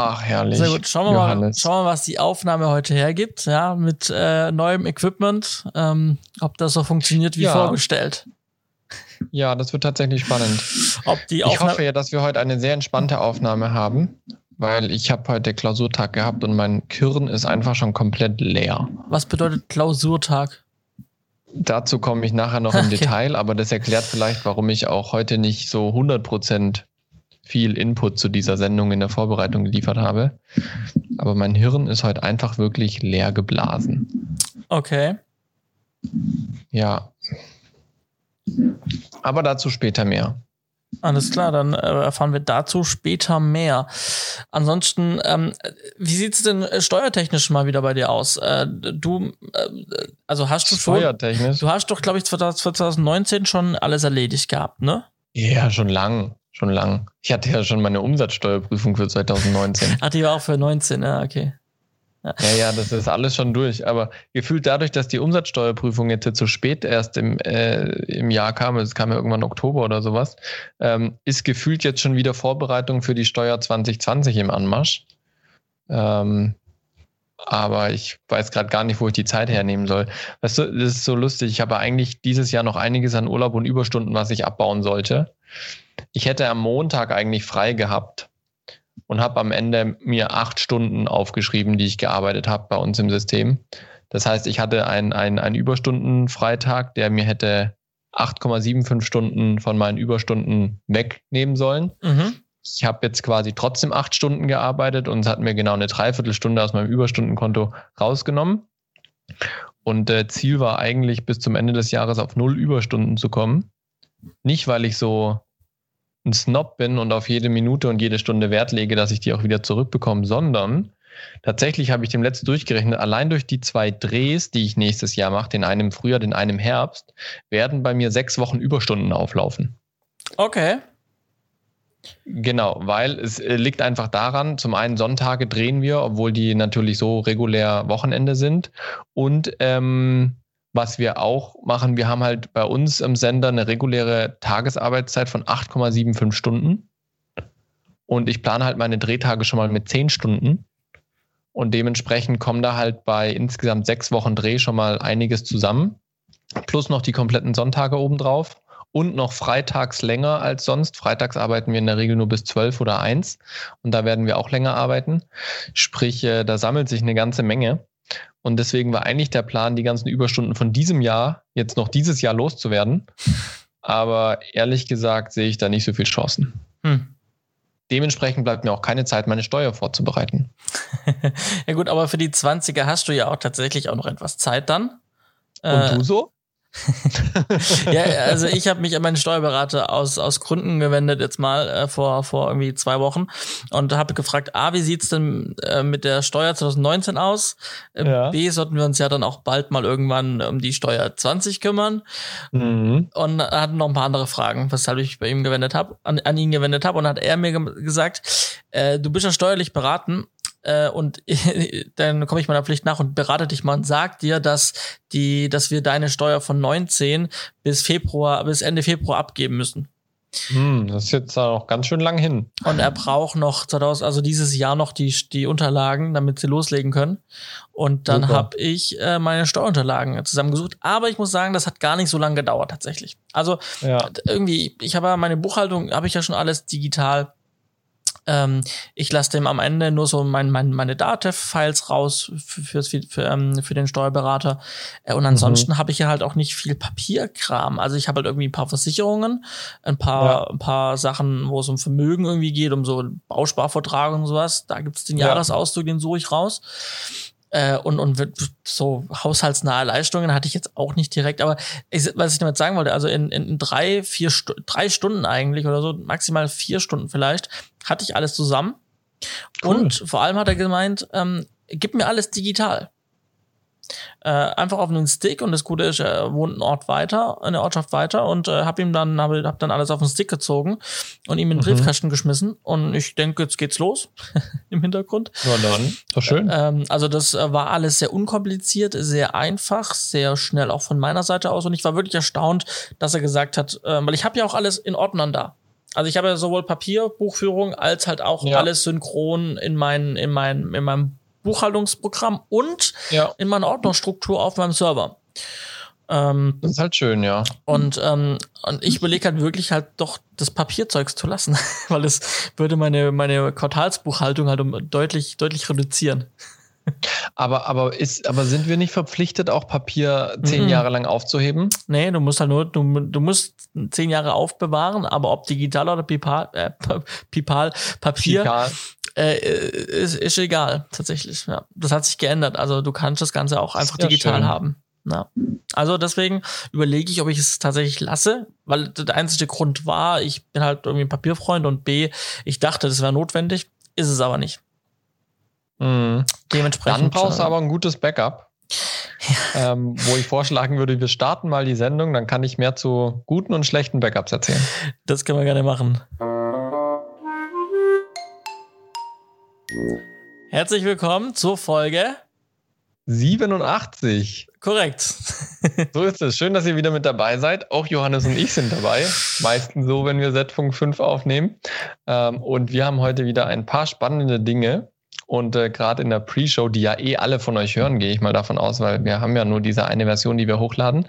Ach, herrlich. Sehr gut. Schauen wir, mal, schauen wir mal, was die Aufnahme heute hergibt, ja, mit äh, neuem Equipment, ähm, ob das so funktioniert wie ja. vorgestellt. Ja, das wird tatsächlich spannend. Ob die ich hoffe ja, dass wir heute eine sehr entspannte Aufnahme haben, weil ich habe heute Klausurtag gehabt und mein Kirn ist einfach schon komplett leer. Was bedeutet Klausurtag? Dazu komme ich nachher noch im okay. Detail, aber das erklärt vielleicht, warum ich auch heute nicht so 100% viel Input zu dieser Sendung in der Vorbereitung geliefert habe. Aber mein Hirn ist heute einfach wirklich leer geblasen. Okay. Ja. Aber dazu später mehr. Alles klar, dann äh, erfahren wir dazu später mehr. Ansonsten, ähm, wie sieht's denn äh, steuertechnisch mal wieder bei dir aus? Äh, du, äh, also hast du steuertechnisch? Schon, du hast doch, glaube ich, 2019 schon alles erledigt gehabt, ne? Ja, schon lang, schon lang. Ich hatte ja schon meine Umsatzsteuerprüfung für 2019. Ach, die war auch für 19, ja, okay. Ja. ja, das ist alles schon durch. Aber gefühlt dadurch, dass die Umsatzsteuerprüfung jetzt zu spät erst im, äh, im Jahr kam, es kam ja irgendwann Oktober oder sowas, ähm, ist gefühlt jetzt schon wieder Vorbereitung für die Steuer 2020 im Anmarsch. Ähm, aber ich weiß gerade gar nicht, wo ich die Zeit hernehmen soll. Weißt du, das ist so lustig. Ich habe eigentlich dieses Jahr noch einiges an Urlaub und Überstunden, was ich abbauen sollte. Ich hätte am Montag eigentlich frei gehabt und habe am Ende mir acht Stunden aufgeschrieben, die ich gearbeitet habe bei uns im System. Das heißt, ich hatte einen, einen, Überstundenfreitag, der mir hätte 8,75 Stunden von meinen Überstunden wegnehmen sollen. Mhm. Ich habe jetzt quasi trotzdem acht Stunden gearbeitet und es hat mir genau eine Dreiviertelstunde aus meinem Überstundenkonto rausgenommen. Und äh, Ziel war eigentlich bis zum Ende des Jahres auf null Überstunden zu kommen. Nicht, weil ich so ein Snob bin und auf jede Minute und jede Stunde Wert lege, dass ich die auch wieder zurückbekomme, sondern tatsächlich habe ich dem letzten durchgerechnet, allein durch die zwei Drehs, die ich nächstes Jahr mache, den einen im Frühjahr, den einen im Herbst, werden bei mir sechs Wochen Überstunden auflaufen. Okay. Genau, weil es äh, liegt einfach daran, zum einen Sonntage drehen wir, obwohl die natürlich so regulär Wochenende sind. Und ähm, was wir auch machen, wir haben halt bei uns im Sender eine reguläre Tagesarbeitszeit von 8,75 Stunden. Und ich plane halt meine Drehtage schon mal mit 10 Stunden. Und dementsprechend kommen da halt bei insgesamt sechs Wochen Dreh schon mal einiges zusammen. Plus noch die kompletten Sonntage obendrauf. Und noch freitags länger als sonst. Freitags arbeiten wir in der Regel nur bis 12 oder 1. Und da werden wir auch länger arbeiten. Sprich, äh, da sammelt sich eine ganze Menge. Und deswegen war eigentlich der Plan, die ganzen Überstunden von diesem Jahr jetzt noch dieses Jahr loszuwerden. Aber ehrlich gesagt sehe ich da nicht so viele Chancen. Hm. Dementsprechend bleibt mir auch keine Zeit, meine Steuer vorzubereiten. ja gut, aber für die 20er hast du ja auch tatsächlich auch noch etwas Zeit dann. Und äh, du so? ja, also ich habe mich an meinen Steuerberater aus, aus Gründen gewendet jetzt mal äh, vor, vor irgendwie zwei Wochen und habe gefragt, A, wie sieht's denn äh, mit der Steuer 2019 aus? Äh, ja. B, sollten wir uns ja dann auch bald mal irgendwann um die Steuer 20 kümmern. Mhm. Und hatten noch ein paar andere Fragen, weshalb ich bei ihm gewendet habe, an, an ihn gewendet habe und hat er mir gesagt, äh, du bist ja steuerlich beraten, äh, und dann komme ich meiner Pflicht nach und berate dich mal und sag dir, dass die, dass wir deine Steuer von 19 bis Februar, bis Ende Februar abgeben müssen. Hm, das ist jetzt auch ganz schön lang hin. Und er braucht noch 2000, also dieses Jahr noch die, die Unterlagen, damit sie loslegen können. Und dann habe ich äh, meine Steuerunterlagen zusammengesucht. Aber ich muss sagen, das hat gar nicht so lange gedauert tatsächlich. Also ja. irgendwie, ich habe ja meine Buchhaltung, habe ich ja schon alles digital ähm, ich lasse dem am Ende nur so mein, mein, meine Datev-Files raus für, für, für, ähm, für den Steuerberater. Äh, und ansonsten mhm. habe ich ja halt auch nicht viel Papierkram. Also ich habe halt irgendwie ein paar Versicherungen, ein paar, ja. ein paar Sachen, wo es um Vermögen irgendwie geht, um so Bausparvertrag und sowas. Da gibt's den Jahresauszug, den suche ich raus. Äh, und, und so haushaltsnahe Leistungen hatte ich jetzt auch nicht direkt, aber ich, was ich damit sagen wollte, also in, in drei, vier, Stu drei Stunden eigentlich oder so, maximal vier Stunden vielleicht, hatte ich alles zusammen. Cool. Und vor allem hat er gemeint, ähm, gib mir alles digital. Äh, einfach auf einen Stick und das Gute ist, er wohnt einen Ort weiter, eine Ortschaft weiter und äh, hab ihm dann, hab, hab dann alles auf den Stick gezogen und ihm in den mhm. Briefkasten geschmissen und ich denke, jetzt geht's los im Hintergrund. Ja, dann, doch schön. Ähm, also das äh, war alles sehr unkompliziert, sehr einfach, sehr schnell auch von meiner Seite aus und ich war wirklich erstaunt, dass er gesagt hat, äh, weil ich habe ja auch alles in Ordnern da. Also ich habe ja sowohl Papierbuchführung als halt auch ja. alles synchron in mein, in mein, in meinem Buchhaltungsprogramm und ja. in meiner Ordnungsstruktur auf meinem Server. Ähm, das ist halt schön, ja. Und, ähm, und ich überlege halt wirklich halt doch das Papierzeugs zu lassen, weil es würde meine, meine Quartalsbuchhaltung halt um deutlich, deutlich reduzieren. Aber, aber, ist, aber sind wir nicht verpflichtet, auch Papier zehn mhm. Jahre lang aufzuheben? Nee, du musst halt nur, du, du musst zehn Jahre aufbewahren, aber ob digital oder Pipal, äh, Pipal Papier, Pipal. Äh, ist, ist egal, tatsächlich. Ja. Das hat sich geändert. Also du kannst das Ganze auch einfach digital schön. haben. Ja. Also deswegen überlege ich, ob ich es tatsächlich lasse, weil der einzige Grund war, ich bin halt irgendwie ein Papierfreund und B, ich dachte, das wäre notwendig, ist es aber nicht. Mhm. Dementsprechend. Dann brauchst du aber ein gutes Backup. Ja. Ähm, wo ich vorschlagen würde, wir starten mal die Sendung, dann kann ich mehr zu guten und schlechten Backups erzählen. Das können wir gerne machen. Herzlich willkommen zur Folge 87. Korrekt. so ist es. Schön, dass ihr wieder mit dabei seid. Auch Johannes und ich sind dabei. Meistens so, wenn wir Z-Funk 5 aufnehmen. Ähm, und wir haben heute wieder ein paar spannende Dinge. Und äh, gerade in der Pre-Show, die ja eh alle von euch hören, gehe ich mal davon aus, weil wir haben ja nur diese eine Version, die wir hochladen.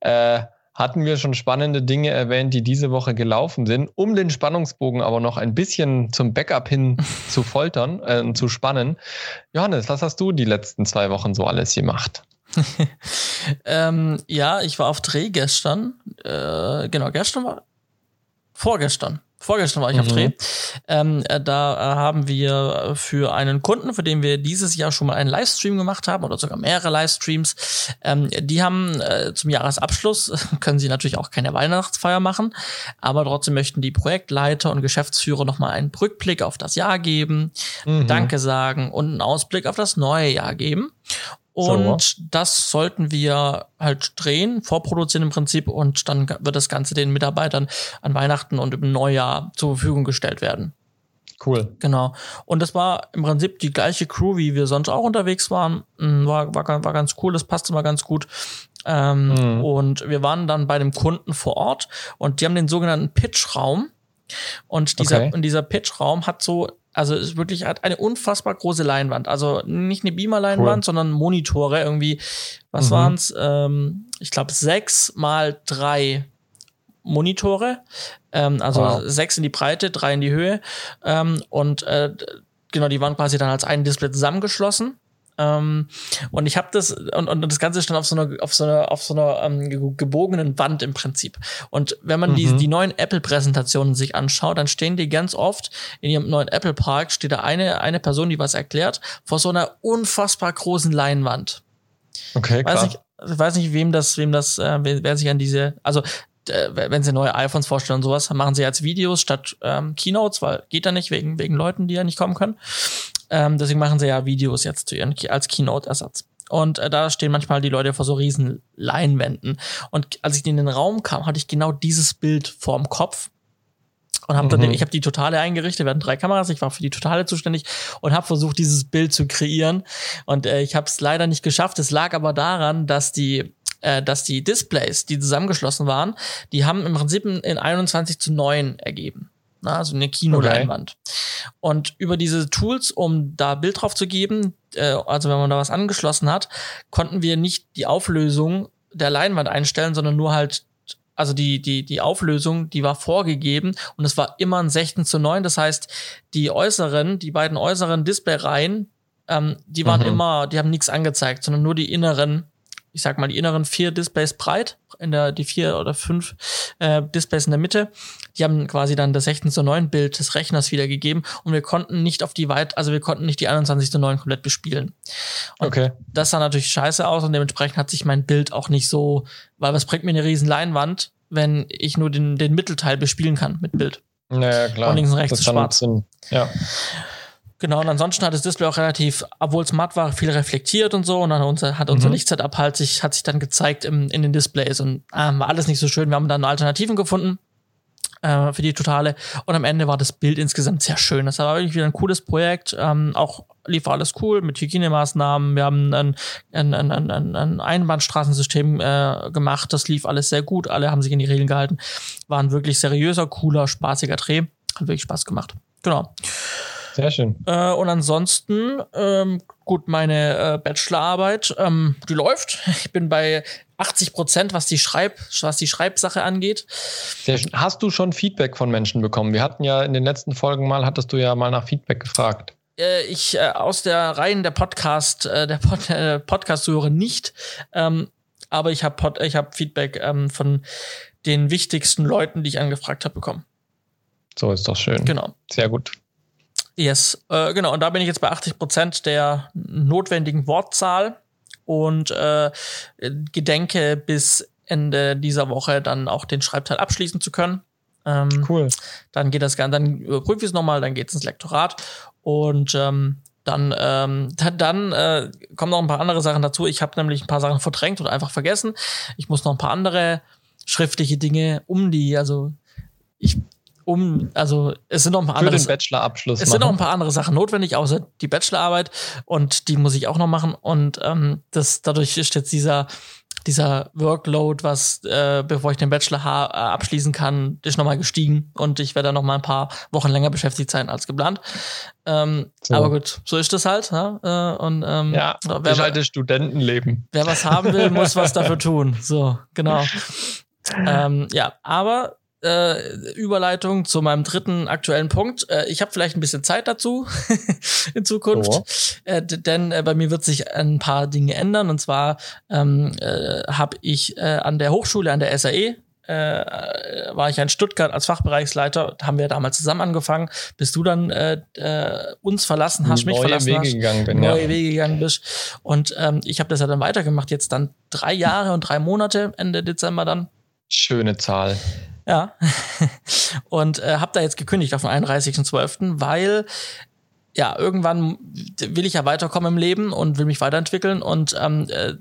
Äh, hatten wir schon spannende Dinge erwähnt, die diese Woche gelaufen sind, um den Spannungsbogen aber noch ein bisschen zum Backup hin zu foltern, äh, zu spannen. Johannes, was hast du die letzten zwei Wochen so alles gemacht? ähm, ja, ich war auf Dreh gestern. Äh, genau, gestern war. Vorgestern Vorgestern war ich mhm. auf Dreh. Ähm, äh, da äh, haben wir für einen Kunden, für den wir dieses Jahr schon mal einen Livestream gemacht haben oder sogar mehrere Livestreams, ähm, die haben äh, zum Jahresabschluss, können sie natürlich auch keine Weihnachtsfeier machen, aber trotzdem möchten die Projektleiter und Geschäftsführer nochmal einen Rückblick auf das Jahr geben, mhm. Danke sagen und einen Ausblick auf das neue Jahr geben. Und so. das sollten wir halt drehen, vorproduzieren im Prinzip und dann wird das Ganze den Mitarbeitern an Weihnachten und im Neujahr zur Verfügung gestellt werden. Cool. Genau. Und das war im Prinzip die gleiche Crew, wie wir sonst auch unterwegs waren. Mm, war, war, war ganz cool, das passte mal ganz gut. Ähm, mhm. Und wir waren dann bei dem Kunden vor Ort und die haben den sogenannten Pitch-Raum. Und dieser, okay. und dieser Pitch-Raum hat so also es ist wirklich hat eine unfassbar große Leinwand. Also nicht eine Beamer-Leinwand, cool. sondern Monitore irgendwie. Was mhm. waren's? Ähm, ich glaube sechs mal drei Monitore. Ähm, also wow. sechs in die Breite, drei in die Höhe. Ähm, und äh, genau, die waren quasi dann als ein Display zusammengeschlossen. Ähm, und ich habe das und, und das Ganze stand auf so einer auf so einer auf so einer ähm, gebogenen Wand im Prinzip. Und wenn man mhm. die die neuen Apple Präsentationen sich anschaut, dann stehen die ganz oft in ihrem neuen Apple Park steht da eine eine Person, die was erklärt vor so einer unfassbar großen Leinwand. Okay, weiß nicht, ich weiß nicht, wem das wem das äh, wer, sich an diese also äh, wenn sie neue iPhones vorstellen und sowas, machen sie jetzt Videos statt ähm, Keynotes, weil geht da nicht wegen wegen Leuten, die ja nicht kommen können. Ähm, deswegen machen sie ja Videos jetzt zu ihren, als Keynote-Ersatz. Und äh, da stehen manchmal die Leute vor so riesen Leinwänden. Und als ich in den Raum kam, hatte ich genau dieses Bild vorm Kopf und habe dann mhm. ich habe die totale eingerichtet, wir hatten drei Kameras, ich war für die totale zuständig und habe versucht dieses Bild zu kreieren und äh, ich habe es leider nicht geschafft. Es lag aber daran, dass die äh, dass die Displays, die zusammengeschlossen waren, die haben im Prinzip in 21 zu 9 ergeben. Na, also eine Kinoleinwand. Okay. Und über diese Tools, um da Bild drauf zu geben, äh, also wenn man da was angeschlossen hat, konnten wir nicht die Auflösung der Leinwand einstellen, sondern nur halt also die, die, die Auflösung, die war vorgegeben und es war immer ein 16 zu 9. Das heißt, die äußeren, die beiden äußeren Displayreihen, ähm, die waren mhm. immer, die haben nichts angezeigt, sondern nur die inneren ich sag mal, die inneren vier Displays breit, in der, die vier oder fünf äh, Displays in der Mitte. Die haben quasi dann das 16 zu 9 Bild des Rechners wiedergegeben und wir konnten nicht auf die weit, also wir konnten nicht die 21 zu 9 komplett bespielen. Und okay. Das sah natürlich scheiße aus und dementsprechend hat sich mein Bild auch nicht so, weil was bringt mir eine riesen Leinwand, wenn ich nur den, den Mittelteil bespielen kann mit Bild. Naja, klar. Und links und rechts ist schwarz. Sinn. Ja. Genau, und ansonsten hat das Display auch relativ, obwohl es matt war, viel reflektiert und so. Und dann unser, hat unser mhm. Lichtsetup halt sich, hat sich dann gezeigt im, in den Displays und äh, war alles nicht so schön. Wir haben dann Alternativen gefunden. Äh, für die Totale. Und am Ende war das Bild insgesamt sehr schön. Das war wirklich wieder ein cooles Projekt. Ähm, auch lief alles cool mit Hygienemaßnahmen. Wir haben ein, ein, ein, ein, ein Einbahnstraßensystem äh, gemacht. Das lief alles sehr gut. Alle haben sich in die Regeln gehalten. War ein wirklich seriöser, cooler, spaßiger Dreh. Hat wirklich Spaß gemacht. Genau. Sehr schön. Äh, und ansonsten, ähm, gut, meine äh, Bachelorarbeit, ähm, die läuft. Ich bin bei 80 Prozent, was die Schreib, was die Schreibsache angeht. Hast du schon Feedback von Menschen bekommen? Wir hatten ja in den letzten Folgen mal, hattest du ja mal nach Feedback gefragt. Äh, ich äh, aus der Reihen der Podcast, äh, der Pod, äh, Podcast-Hörer nicht. Ähm, aber ich habe ich hab Feedback ähm, von den wichtigsten Leuten, die ich angefragt habe, bekommen. So ist doch schön. Genau. Sehr gut. Yes, äh, genau. Und da bin ich jetzt bei 80 Prozent der notwendigen Wortzahl und äh, gedenke bis Ende dieser Woche dann auch den Schreibteil abschließen zu können. Ähm, cool. Dann geht das Ganze, dann überprüfe ich es nochmal, dann geht es ins Lektorat und ähm, dann, ähm, dann, äh, kommen noch ein paar andere Sachen dazu. Ich habe nämlich ein paar Sachen verdrängt oder einfach vergessen. Ich muss noch ein paar andere schriftliche Dinge um die, also ich um, also es sind noch ein paar Für andere. den Bachelorabschluss. Es machen. sind noch ein paar andere Sachen notwendig, außer die Bachelorarbeit und die muss ich auch noch machen und ähm, das dadurch ist jetzt dieser dieser Workload, was äh, bevor ich den Bachelor äh, abschließen kann, ist nochmal gestiegen und ich werde dann noch mal ein paar Wochen länger beschäftigt sein als geplant. Ähm, so. Aber gut, so ist das halt. Ja, äh, und, ähm, ja wer, ist halt das Studentenleben. Wer was haben will, muss was dafür tun. So, genau. ähm, ja, aber äh, Überleitung zu meinem dritten aktuellen Punkt. Äh, ich habe vielleicht ein bisschen Zeit dazu in Zukunft, oh. äh, denn äh, bei mir wird sich ein paar Dinge ändern. Und zwar ähm, äh, habe ich äh, an der Hochschule, an der SAE, äh, war ich in Stuttgart als Fachbereichsleiter, haben wir damals zusammen angefangen, bis du dann äh, äh, uns verlassen hast, neue mich verlassen Wege hast, gegangen bin, neue ja. Wege gegangen bist. Und ähm, ich habe das ja dann weitergemacht, jetzt dann drei Jahre und drei Monate, Ende Dezember dann. Schöne Zahl. Ja. und äh, habe da jetzt gekündigt auf den 31.12., weil ja, irgendwann will ich ja weiterkommen im Leben und will mich weiterentwickeln und ähm, äh,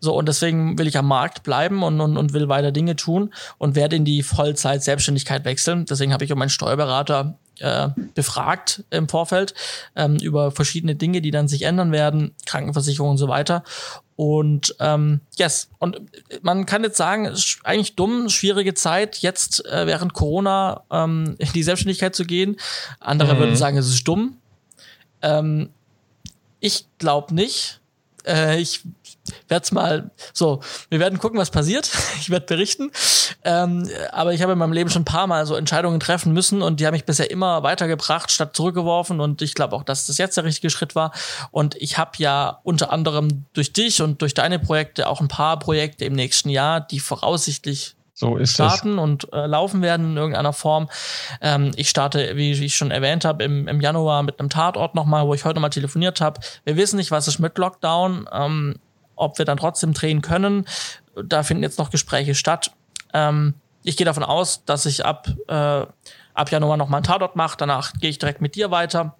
so und deswegen will ich am Markt bleiben und, und, und will weiter Dinge tun und werde in die Vollzeit Selbstständigkeit wechseln. Deswegen habe ich um meinen Steuerberater äh, befragt im Vorfeld ähm, über verschiedene Dinge, die dann sich ändern werden, Krankenversicherung und so weiter. Und ähm, yes, und man kann jetzt sagen, es ist eigentlich dumm, schwierige Zeit, jetzt äh, während Corona ähm, in die Selbstständigkeit zu gehen. Andere Mhm. würden sagen, es ist dumm. Ähm, ich glaube nicht. Äh, ich werde es mal so, wir werden gucken, was passiert. Ich werde berichten. Ähm, aber ich habe in meinem Leben schon ein paar Mal so Entscheidungen treffen müssen und die haben mich bisher immer weitergebracht, statt zurückgeworfen. Und ich glaube auch, dass das jetzt der richtige Schritt war. Und ich habe ja unter anderem durch dich und durch deine Projekte auch ein paar Projekte im nächsten Jahr, die voraussichtlich So ist es. starten und äh, laufen werden in irgendeiner Form. Ähm, ich starte, wie ich schon erwähnt habe, im, im Januar mit einem Tatort nochmal, wo ich heute mal telefoniert habe. Wir wissen nicht, was ist mit Lockdown, ähm, ob wir dann trotzdem drehen können. Da finden jetzt noch Gespräche statt. Ähm, ich gehe davon aus, dass ich ab, äh, ab Januar nochmal einen Tatort mache. Danach gehe ich direkt mit dir weiter.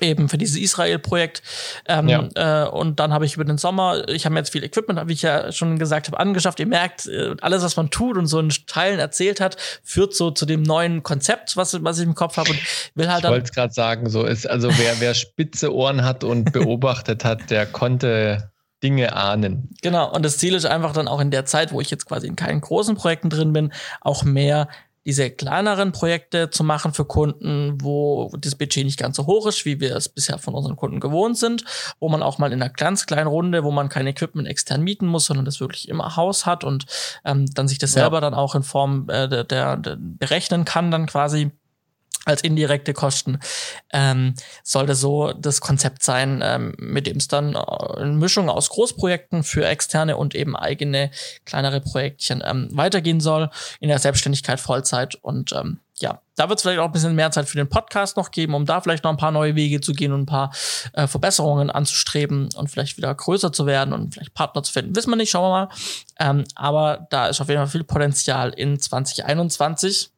Eben für dieses Israel-Projekt. Ähm, Ja. äh, und dann habe ich über den Sommer, ich habe mir jetzt viel Equipment, wie ich ja schon gesagt habe, angeschafft. Ihr merkt, äh, alles, was man tut und so in Teilen erzählt hat, führt so zu dem neuen Konzept, was, was ich im Kopf habe und will halt Ich wollte es gerade sagen, so ist, also wer, wer spitze Ohren hat und beobachtet hat, der konnte Dinge ahnen. Genau, und das Ziel ist einfach dann auch in der Zeit, wo ich jetzt quasi in keinen großen Projekten drin bin, auch mehr diese kleineren Projekte zu machen für Kunden, wo das Budget nicht ganz so hoch ist, wie wir es bisher von unseren Kunden gewohnt sind, wo man auch mal in einer ganz kleinen Runde, wo man kein Equipment extern mieten muss, sondern das wirklich im Haus hat und ähm, dann sich das Ja. selber dann auch in Form äh, der, der berechnen kann, dann quasi als indirekte Kosten, ähm, sollte so das Konzept sein, ähm, mit dem es dann äh, eine Mischung aus Großprojekten für externe und eben eigene kleinere Projektchen ähm, weitergehen soll in der Selbstständigkeit Vollzeit und ähm, ja, da wird es vielleicht auch ein bisschen mehr Zeit für den Podcast noch geben, um da vielleicht noch ein paar neue Wege zu gehen und ein paar äh, Verbesserungen anzustreben und vielleicht wieder größer zu werden und vielleicht Partner zu finden. Wissen wir nicht, schauen wir mal. Ähm, aber da ist auf jeden Fall viel Potenzial in 2021.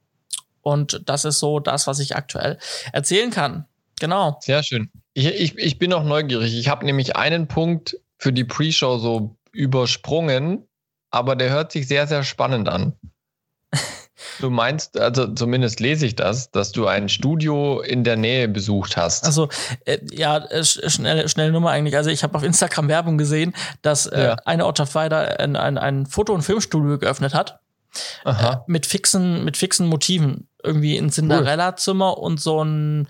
Und das ist so das, was ich aktuell erzählen kann. Genau. Sehr schön. Ich, ich, ich bin noch neugierig. Ich habe nämlich einen Punkt für die Pre-Show so übersprungen, aber der hört sich sehr, sehr spannend an. Du meinst, also zumindest lese ich das, dass du ein Studio in der Nähe besucht hast. Also äh, ja, äh, schnelle, schnelle Nummer eigentlich. Also ich habe auf Instagram Werbung gesehen, dass äh, ja. eine weiter ein, ein, ein Foto- und Filmstudio geöffnet hat. Äh, mit fixen, mit fixen Motiven. Irgendwie ein Cinderella-Zimmer und so ein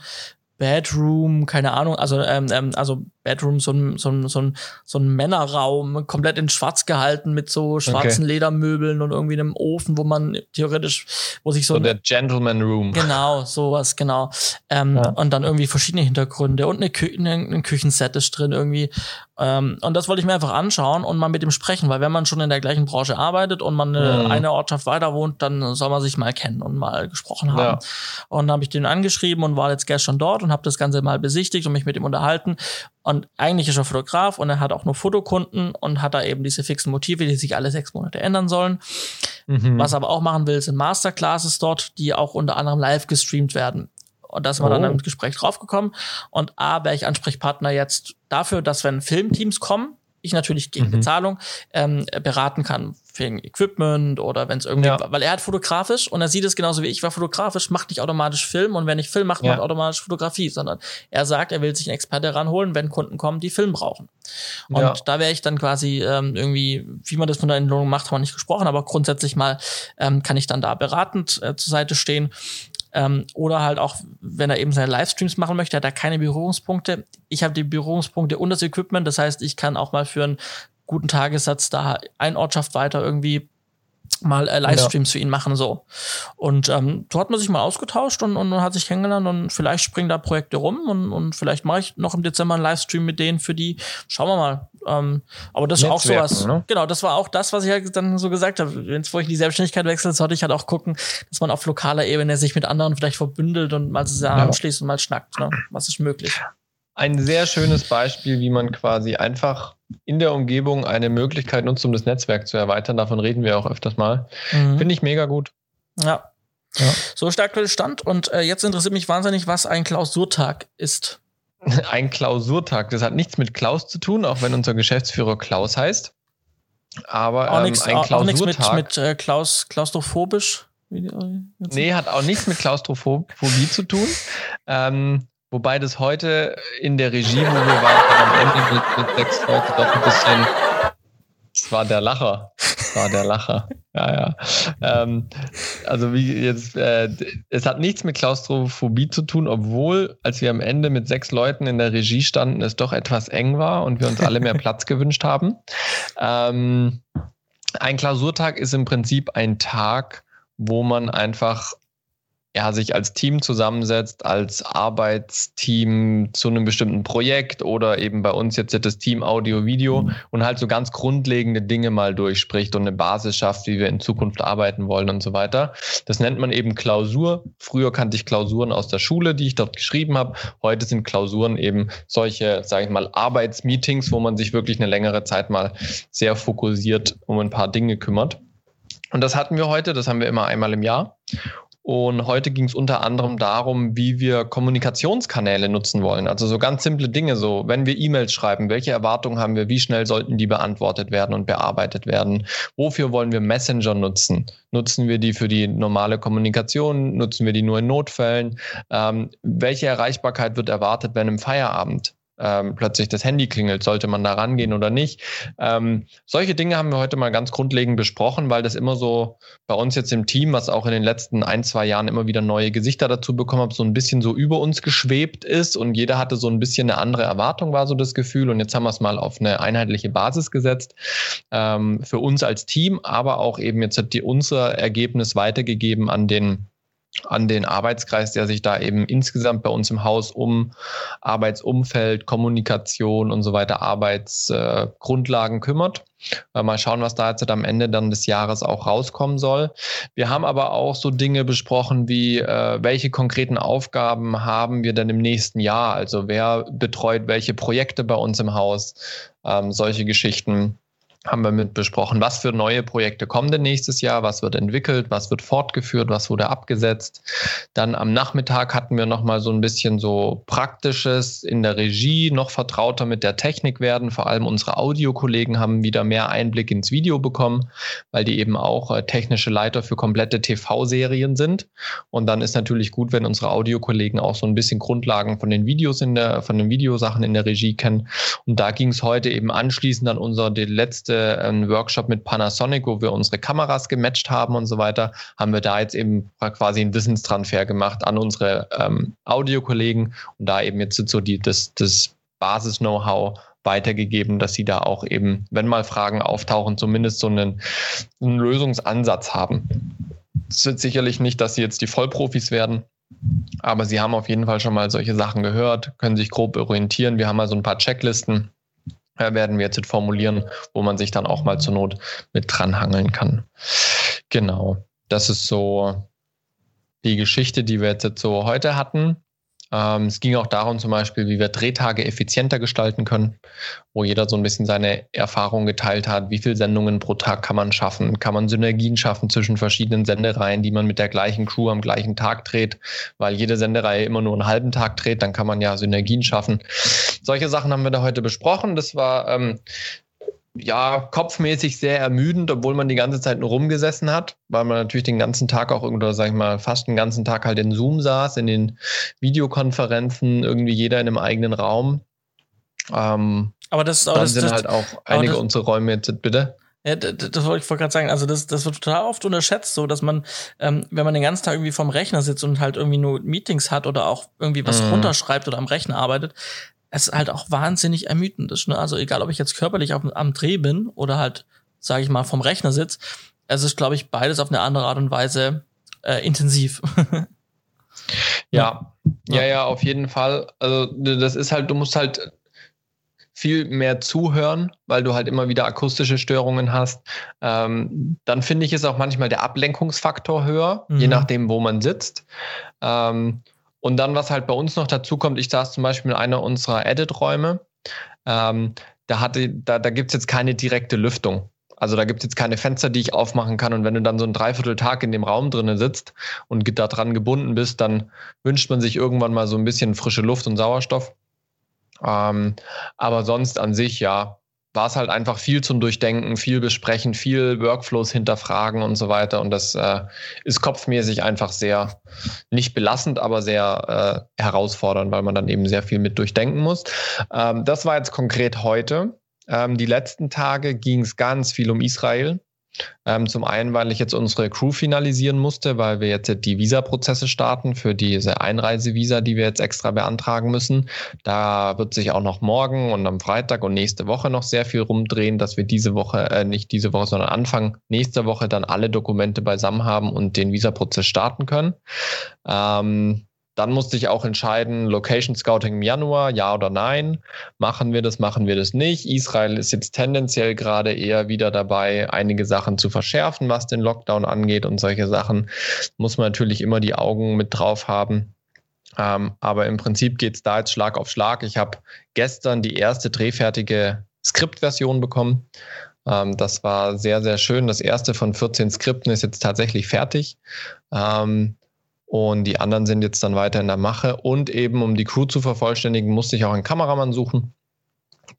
Bedroom, keine Ahnung, also ähm, ähm, also Bedroom, so ein, so ein, so ein, so ein Männerraum, komplett in schwarz gehalten mit so schwarzen okay. Ledermöbeln und irgendwie einem Ofen, wo man theoretisch, wo sich so. So der Gentleman Room. Genau, sowas, genau. Ähm, ja. Und dann irgendwie verschiedene Hintergründe und eine, Kü eine, ein Küchenset ist drin irgendwie. Ähm, und das wollte ich mir einfach anschauen und mal mit ihm sprechen, weil wenn man schon in der gleichen Branche arbeitet und man eine, mhm. eine Ortschaft weiter wohnt, dann soll man sich mal kennen und mal gesprochen haben. Ja. Und dann habe ich den angeschrieben und war jetzt gestern dort und habe das Ganze mal besichtigt und mich mit ihm unterhalten. Und eigentlich ist er Fotograf und er hat auch nur Fotokunden und hat da eben diese fixen Motive, die sich alle sechs Monate ändern sollen. Mhm. Was er aber auch machen will, sind Masterclasses dort, die auch unter anderem live gestreamt werden. Und da sind wir oh. dann im Gespräch draufgekommen. Und A, wäre ich Ansprechpartner jetzt dafür, dass wenn Filmteams kommen, ich natürlich gegen mhm. Bezahlung ähm, beraten kann für Equipment oder wenn es irgendwie, ja. weil er hat fotografisch und er sieht es genauso wie ich, war fotografisch, macht nicht automatisch Film und wenn ich Film mache, ja. macht automatisch Fotografie, sondern er sagt, er will sich einen Experte ranholen, wenn Kunden kommen, die Film brauchen. Und ja. da wäre ich dann quasi ähm, irgendwie, wie man das von der Entlohnung macht, haben wir nicht gesprochen, aber grundsätzlich mal ähm, kann ich dann da beratend äh, zur Seite stehen ähm, oder halt auch, wenn er eben seine Livestreams machen möchte, hat er keine Berührungspunkte. Ich habe die Berührungspunkte und das Equipment. Das heißt, ich kann auch mal für einen guten Tagessatz da ein Ortschaft weiter irgendwie mal äh, Livestreams ja. für ihn machen so. Und ähm, so hat man sich mal ausgetauscht und, und, hat sich kennengelernt und vielleicht springen da Projekte rum und, und vielleicht mache ich noch im Dezember einen Livestream mit denen für die. Schauen wir mal. Ähm, aber das ist auch sowas. Ne? Genau, das war auch das, was ich halt dann so gesagt habe. Wenn wo ich in die Selbstständigkeit wechsle, sollte ich halt auch gucken, dass man auf lokaler Ebene sich mit anderen vielleicht verbündelt und mal zusammenschließt ja. und mal schnackt. Ne? Was ist möglich? Ein sehr schönes Beispiel, wie man quasi einfach in der Umgebung eine Möglichkeit nutzt, um das Netzwerk zu erweitern. Davon reden wir auch öfters mal. Mhm. Finde ich mega gut. Ja. ja. So ist der aktuelle Stand. Und äh, jetzt interessiert mich wahnsinnig, was ein Klausurtag ist. Ein Klausurtag. Das hat nichts mit Klaus zu tun, auch wenn unser Geschäftsführer Klaus heißt. Aber auch ähm, nix, ein Klausurtag. Auch nichts mit, mit äh, Klaus, klaustrophobisch. Nee, hat auch nichts mit Klaustrophobie zu tun. Ähm, Wobei das heute in der Regie, wo wir waren, am Ende mit, mit sechs Leuten doch ein bisschen. Das war der Lacher. Das war der Lacher. Ja, ja. Ähm, also wie jetzt, äh, es hat nichts mit Klaustrophobie zu tun, obwohl, als wir am Ende mit sechs Leuten in der Regie standen, es doch etwas eng war und wir uns alle mehr Platz gewünscht haben. Ähm, ein Klausurtag ist im Prinzip ein Tag, wo man einfach ja, sich als Team zusammensetzt, als Arbeitsteam zu einem bestimmten Projekt oder eben bei uns jetzt das Team Audio, Video mhm. und halt so ganz grundlegende Dinge mal durchspricht und eine Basis schafft, wie wir in Zukunft arbeiten wollen und so weiter. Das nennt man eben Klausur. Früher kannte ich Klausuren aus der Schule, die ich dort geschrieben habe. Heute sind Klausuren eben solche, sage ich mal, Arbeitsmeetings, wo man sich wirklich eine längere Zeit mal sehr fokussiert um ein paar Dinge kümmert. Und das hatten wir heute, das haben wir immer einmal im Jahr. Und heute ging es unter anderem darum, wie wir Kommunikationskanäle nutzen wollen. Also so ganz simple Dinge, so wenn wir E-Mails schreiben, welche Erwartungen haben wir, wie schnell sollten die beantwortet werden und bearbeitet werden? Wofür wollen wir Messenger nutzen? Nutzen wir die für die normale Kommunikation? Nutzen wir die nur in Notfällen? Ähm, welche Erreichbarkeit wird erwartet, wenn im Feierabend ähm, plötzlich das Handy klingelt, sollte man da rangehen oder nicht. Ähm, solche Dinge haben wir heute mal ganz grundlegend besprochen, weil das immer so bei uns jetzt im Team, was auch in den letzten ein, zwei Jahren immer wieder neue Gesichter dazu bekommen hat, so ein bisschen so über uns geschwebt ist und jeder hatte so ein bisschen eine andere Erwartung, war so das Gefühl. Und jetzt haben wir es mal auf eine einheitliche Basis gesetzt ähm, für uns als Team, aber auch eben jetzt hat die unser Ergebnis weitergegeben an den an den Arbeitskreis, der sich da eben insgesamt bei uns im Haus um Arbeitsumfeld, Kommunikation und so weiter, Arbeitsgrundlagen äh, kümmert. Äh, mal schauen, was da jetzt am Ende dann des Jahres auch rauskommen soll. Wir haben aber auch so Dinge besprochen wie, äh, welche konkreten Aufgaben haben wir denn im nächsten Jahr? Also wer betreut welche Projekte bei uns im Haus? Ähm, solche Geschichten. Haben wir mit besprochen, was für neue Projekte kommen denn nächstes Jahr, was wird entwickelt, was wird fortgeführt, was wurde abgesetzt. Dann am Nachmittag hatten wir nochmal so ein bisschen so praktisches in der Regie, noch vertrauter mit der Technik werden. Vor allem unsere Audiokollegen haben wieder mehr Einblick ins Video bekommen, weil die eben auch äh, technische Leiter für komplette TV-Serien sind. Und dann ist natürlich gut, wenn unsere Audiokollegen auch so ein bisschen Grundlagen von den Videos in der, von den Videosachen in der Regie kennen. Und da ging es heute eben anschließend an unser letzte einen Workshop mit Panasonic, wo wir unsere Kameras gematcht haben und so weiter, haben wir da jetzt eben quasi einen Wissenstransfer gemacht an unsere ähm, Audiokollegen und da eben jetzt so die, das, das Basis-Know-how weitergegeben, dass sie da auch eben, wenn mal Fragen auftauchen, zumindest so einen, einen Lösungsansatz haben. Es wird sicherlich nicht, dass sie jetzt die Vollprofis werden, aber sie haben auf jeden Fall schon mal solche Sachen gehört, können sich grob orientieren. Wir haben mal so ein paar Checklisten, werden wir jetzt formulieren, wo man sich dann auch mal zur Not mit dranhangeln kann. Genau, das ist so die Geschichte, die wir jetzt so heute hatten. Ähm, es ging auch darum zum Beispiel, wie wir Drehtage effizienter gestalten können, wo jeder so ein bisschen seine Erfahrungen geteilt hat. Wie viele Sendungen pro Tag kann man schaffen? Kann man Synergien schaffen zwischen verschiedenen Sendereien, die man mit der gleichen Crew am gleichen Tag dreht? Weil jede Sendereihe immer nur einen halben Tag dreht, dann kann man ja Synergien schaffen. Solche Sachen haben wir da heute besprochen. Das war ähm, ja, kopfmäßig sehr ermüdend, obwohl man die ganze Zeit nur rumgesessen hat, weil man natürlich den ganzen Tag auch oder sag ich mal, fast den ganzen Tag halt in Zoom saß, in den Videokonferenzen, irgendwie jeder in einem eigenen Raum. Ähm, aber das aber dann das, sind das, halt auch einige das, unserer Räume jetzt, bitte. Ja, das, das wollte ich gerade sagen. Also das, das wird total oft unterschätzt, so dass man, ähm, wenn man den ganzen Tag irgendwie vorm Rechner sitzt und halt irgendwie nur Meetings hat oder auch irgendwie was mhm. runterschreibt oder am Rechner arbeitet, es halt auch wahnsinnig ermüdend ist. Ne? Also egal, ob ich jetzt körperlich auf, am Dreh bin oder halt, sage ich mal, vom Rechner sitz, es ist, glaube ich, beides auf eine andere Art und Weise äh, intensiv. ja. ja, ja, auf jeden Fall. Also das ist halt, du musst halt viel mehr zuhören, weil du halt immer wieder akustische Störungen hast. Ähm, dann finde ich, ist auch manchmal der Ablenkungsfaktor höher, mhm. je nachdem, wo man sitzt. Ähm, und dann, was halt bei uns noch dazu kommt, ich saß zum Beispiel in einer unserer Edit-Räume. Ähm, da, hatte, da, da gibt es jetzt keine direkte Lüftung. Also da gibt es jetzt keine Fenster, die ich aufmachen kann. Und wenn du dann so ein Dreivierteltag in dem Raum drinnen sitzt und da dran gebunden bist, dann wünscht man sich irgendwann mal so ein bisschen frische Luft und Sauerstoff. Ähm, aber sonst an sich, ja, war es halt einfach viel zum Durchdenken, viel besprechen, viel Workflows hinterfragen und so weiter. Und das äh, ist kopfmäßig einfach sehr nicht belastend, aber sehr äh, herausfordernd, weil man dann eben sehr viel mit durchdenken muss. Ähm, das war jetzt konkret heute. Ähm, die letzten Tage ging es ganz viel um Israel. Ähm, zum einen, weil ich jetzt unsere Crew finalisieren musste, weil wir jetzt die Visa-Prozesse starten für diese Einreisevisa, die wir jetzt extra beantragen müssen. Da wird sich auch noch morgen und am Freitag und nächste Woche noch sehr viel rumdrehen, dass wir diese Woche, äh, nicht diese Woche, sondern Anfang nächster Woche dann alle Dokumente beisammen haben und den Visa-Prozess starten können. Ähm, dann musste ich auch entscheiden, Location Scouting im Januar, ja oder nein. Machen wir das, machen wir das nicht. Israel ist jetzt tendenziell gerade eher wieder dabei, einige Sachen zu verschärfen, was den Lockdown angeht und solche Sachen. Muss man natürlich immer die Augen mit drauf haben. Ähm, aber im Prinzip geht es da jetzt Schlag auf Schlag. Ich habe gestern die erste drehfertige Skriptversion bekommen. Ähm, das war sehr, sehr schön. Das erste von 14 Skripten ist jetzt tatsächlich fertig. Ähm, und die anderen sind jetzt dann weiter in der Mache. Und eben, um die Crew zu vervollständigen, musste ich auch einen Kameramann suchen.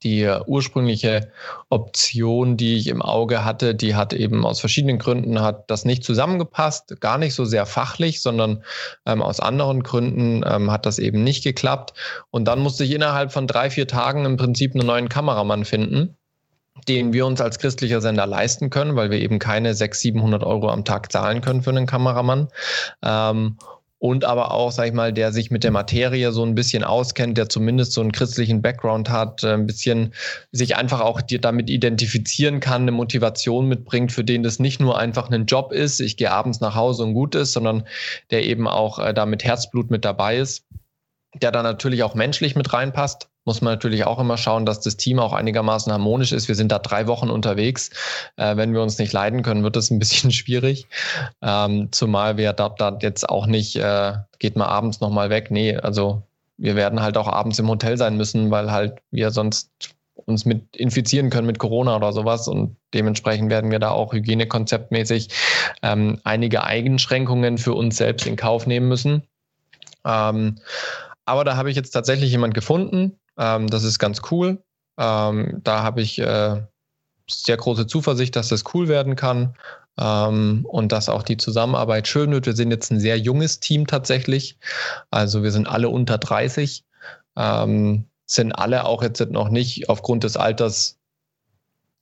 Die ursprüngliche Option, die ich im Auge hatte, die hat eben aus verschiedenen Gründen hat das nicht zusammengepasst, gar nicht so sehr fachlich, sondern ähm, aus anderen Gründen ähm, hat das eben nicht geklappt. Und dann musste ich innerhalb von drei, vier Tagen im Prinzip einen neuen Kameramann finden den wir uns als christlicher Sender leisten können, weil wir eben keine 600, 700 Euro am Tag zahlen können für einen Kameramann. Ähm, und aber auch, sag ich mal, der sich mit der Materie so ein bisschen auskennt, der zumindest so einen christlichen Background hat, äh, ein bisschen sich einfach auch damit identifizieren kann, eine Motivation mitbringt, für den das nicht nur einfach ein Job ist, ich gehe abends nach Hause und gut ist, sondern der eben auch äh, da mit Herzblut mit dabei ist, der da natürlich auch menschlich mit reinpasst muss man natürlich auch immer schauen, dass das Team auch einigermaßen harmonisch ist. Wir sind da drei Wochen unterwegs. Äh, wenn wir uns nicht leiden können, wird das ein bisschen schwierig. Ähm, zumal wir da, da jetzt auch nicht, äh, geht mal abends nochmal weg. Nee, also wir werden halt auch abends im Hotel sein müssen, weil halt wir sonst uns mit infizieren können mit Corona oder sowas. Und dementsprechend werden wir da auch hygienekonzeptmäßig ähm, einige Einschränkungen für uns selbst in Kauf nehmen müssen. Ähm, aber da habe ich jetzt tatsächlich jemand gefunden. Ähm, das ist ganz cool. Ähm, da habe ich äh, sehr große Zuversicht, dass das cool werden kann ähm, und dass auch die Zusammenarbeit schön wird. Wir sind jetzt ein sehr junges Team tatsächlich. Also wir sind alle unter 30, ähm, sind alle auch jetzt noch nicht aufgrund des Alters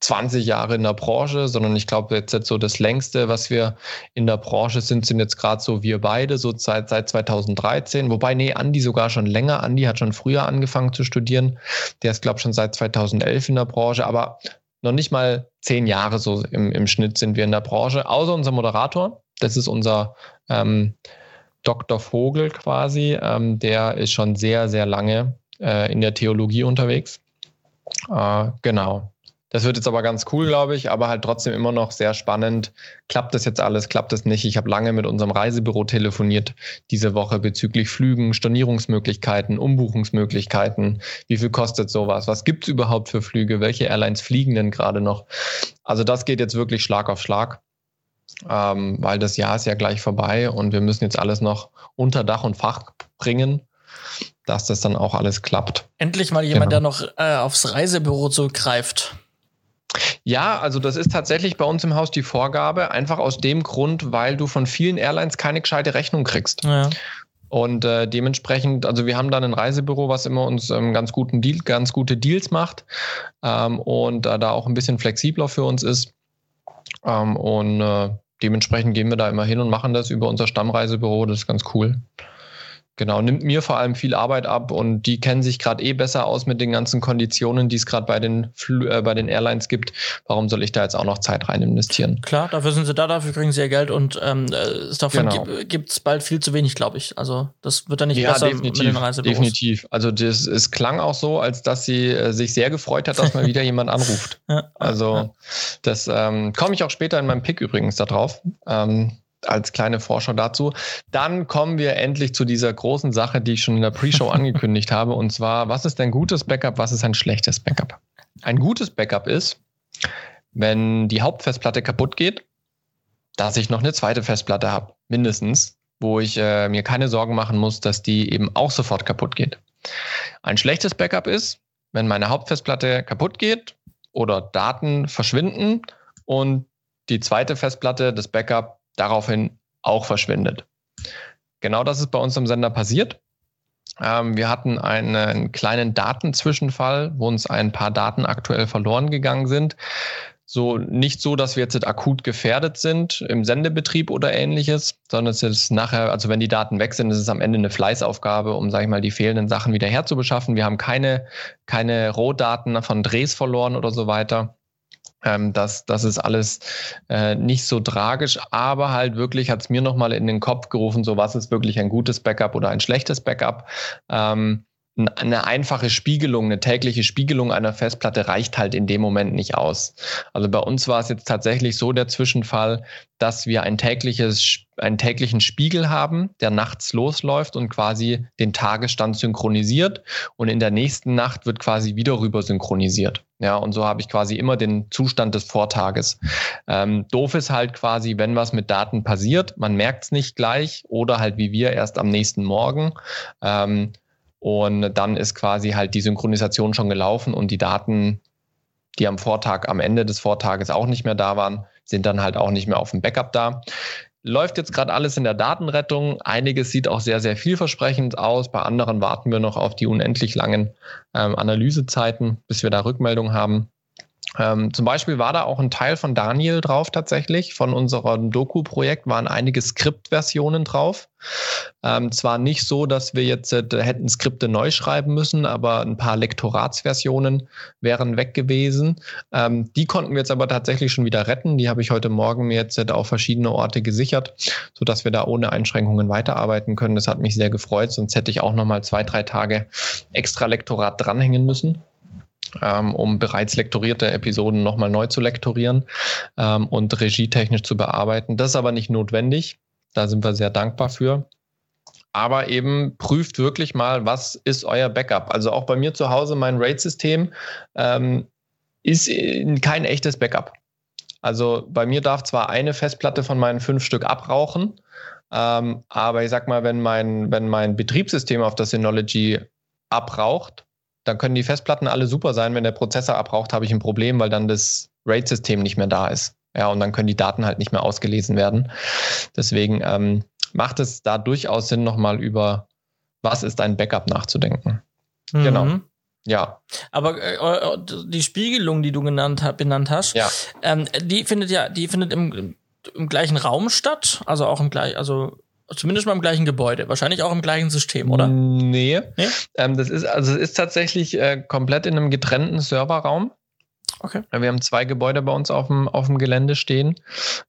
20 Jahre in der Branche, sondern ich glaube jetzt, jetzt so das längste, was wir in der Branche sind, sind jetzt gerade so wir beide, so seit, seit 2013. Wobei, nee, Andi sogar schon länger. Andi hat schon früher angefangen zu studieren. Der ist, glaube ich, schon seit 2011 in der Branche. Aber noch nicht mal zehn Jahre so im, im Schnitt sind wir in der Branche, außer unser Moderator. Das ist unser ähm, Dr. Vogel quasi. Ähm, der ist schon sehr, sehr lange äh, in der Theologie unterwegs. Äh, genau. Das wird jetzt aber ganz cool, glaube ich, aber halt trotzdem immer noch sehr spannend. Klappt das jetzt alles? Klappt das nicht? Ich habe lange mit unserem Reisebüro telefoniert diese Woche bezüglich Flügen, Stornierungsmöglichkeiten, Umbuchungsmöglichkeiten. Wie viel kostet sowas? Was gibt es überhaupt für Flüge? Welche Airlines fliegen denn gerade noch? Also das geht jetzt wirklich Schlag auf Schlag, ähm, weil das Jahr ist ja gleich vorbei und wir müssen jetzt alles noch unter Dach und Fach bringen dass das dann auch alles klappt. Endlich mal jemand, genau. der noch äh, aufs Reisebüro zurückgreift. Ja, also das ist tatsächlich bei uns im Haus die Vorgabe, einfach aus dem Grund, weil du von vielen Airlines keine gescheite Rechnung kriegst. Ja. Und äh, dementsprechend, also wir haben dann ein Reisebüro, was immer uns ähm, ganz guten Deal, ganz gute Deals macht ähm, und äh, da auch ein bisschen flexibler für uns ist. Ähm, und äh, dementsprechend gehen wir da immer hin und machen das über unser Stammreisebüro. Das ist ganz cool. Genau, nimmt mir vor allem viel Arbeit ab und die kennen sich gerade eh besser aus mit den ganzen Konditionen, die es gerade bei den äh, bei den Airlines gibt. Warum soll ich da jetzt auch noch Zeit rein investieren? Klar, dafür sind sie da, dafür kriegen sie ihr Geld und ähm, äh, davon genau. gibt es bald viel zu wenig, glaube ich. Also das wird dann nicht ja, besser definitiv, mit den Reisebüros. Definitiv. Also das, es klang auch so, als dass sie äh, sich sehr gefreut hat, dass mal wieder jemand anruft. Ja, also ja. das ähm, komme ich auch später in meinem Pick übrigens da drauf. Ähm, als kleine Vorschau dazu. Dann kommen wir endlich zu dieser großen Sache, die ich schon in der Pre-Show angekündigt habe. Und zwar, was ist ein gutes Backup, was ist ein schlechtes Backup? Ein gutes Backup ist, wenn die Hauptfestplatte kaputt geht, dass ich noch eine zweite Festplatte habe, mindestens, wo ich äh, mir keine Sorgen machen muss, dass die eben auch sofort kaputt geht. Ein schlechtes Backup ist, wenn meine Hauptfestplatte kaputt geht oder Daten verschwinden und die zweite Festplatte, das Backup, daraufhin auch verschwindet. Genau das ist bei uns im Sender passiert. Ähm, wir hatten einen kleinen Datenzwischenfall, wo uns ein paar Daten aktuell verloren gegangen sind. So nicht so, dass wir jetzt akut gefährdet sind im Sendebetrieb oder ähnliches, sondern es ist nachher, also wenn die Daten weg sind, ist es am Ende eine Fleißaufgabe, um, sage ich mal, die fehlenden Sachen wieder herzubeschaffen. Wir haben keine, keine Rohdaten von Drehs verloren oder so weiter. Ähm, das, das ist alles äh, nicht so tragisch, aber halt wirklich hat es mir nochmal in den Kopf gerufen, so was ist wirklich ein gutes Backup oder ein schlechtes Backup. Ähm, eine einfache Spiegelung, eine tägliche Spiegelung einer Festplatte reicht halt in dem Moment nicht aus. Also bei uns war es jetzt tatsächlich so der Zwischenfall, dass wir ein tägliches, einen täglichen Spiegel haben, der nachts losläuft und quasi den Tagesstand synchronisiert und in der nächsten Nacht wird quasi wieder rüber synchronisiert. Ja, und so habe ich quasi immer den Zustand des Vortages. Ähm, doof ist halt quasi, wenn was mit Daten passiert, man merkt es nicht gleich oder halt wie wir erst am nächsten Morgen. Ähm, und dann ist quasi halt die Synchronisation schon gelaufen und die Daten, die am Vortag, am Ende des Vortages auch nicht mehr da waren, sind dann halt auch nicht mehr auf dem Backup da. Läuft jetzt gerade alles in der Datenrettung. Einiges sieht auch sehr, sehr vielversprechend aus. Bei anderen warten wir noch auf die unendlich langen ähm, Analysezeiten, bis wir da Rückmeldung haben. Ähm, zum Beispiel war da auch ein Teil von Daniel drauf tatsächlich. Von unserem Doku-Projekt waren einige Skriptversionen drauf. Ähm, zwar nicht so, dass wir jetzt äh, hätten Skripte neu schreiben müssen, aber ein paar Lektoratsversionen wären weg gewesen. Ähm, die konnten wir jetzt aber tatsächlich schon wieder retten. Die habe ich heute Morgen mir jetzt äh, auf verschiedene Orte gesichert, sodass wir da ohne Einschränkungen weiterarbeiten können. Das hat mich sehr gefreut, sonst hätte ich auch nochmal zwei, drei Tage extra Lektorat dranhängen müssen ähm, um bereits lektorierte Episoden nochmal neu zu lektorieren ähm, und regietechnisch zu bearbeiten. Das ist aber nicht notwendig. Da sind wir sehr dankbar für. aber eben prüft wirklich mal, was ist euer Backup. Also auch bei mir zu Hause, mein RAID-System ähm, ist kein echtes Backup. Also bei mir darf zwar eine Festplatte von meinen fünf Stück abrauchen, ähm, aber ich sag mal, wenn mein, wenn mein Betriebssystem auf das Synology abraucht, dann können die Festplatten alle super sein. Wenn der Prozessor abraucht, habe ich ein Problem, weil dann das RAID-System nicht mehr da ist. Ja, und dann können die Daten halt nicht mehr ausgelesen werden. Deswegen ähm, macht es da durchaus Sinn, nochmal über was ist ein Backup nachzudenken. Mhm. Genau. Ja. Aber äh, die Spiegelung, die du genannt, benannt hast, ja. ähm, die findet ja, die findet im, im gleichen Raum statt, also auch im gleichen, also zumindest mal im gleichen Gebäude, wahrscheinlich auch im gleichen System, oder? Nee. nee? Ähm, das ist, also es ist tatsächlich äh, komplett in einem getrennten Serverraum. Okay. Wir haben zwei Gebäude bei uns auf dem, auf dem Gelände stehen.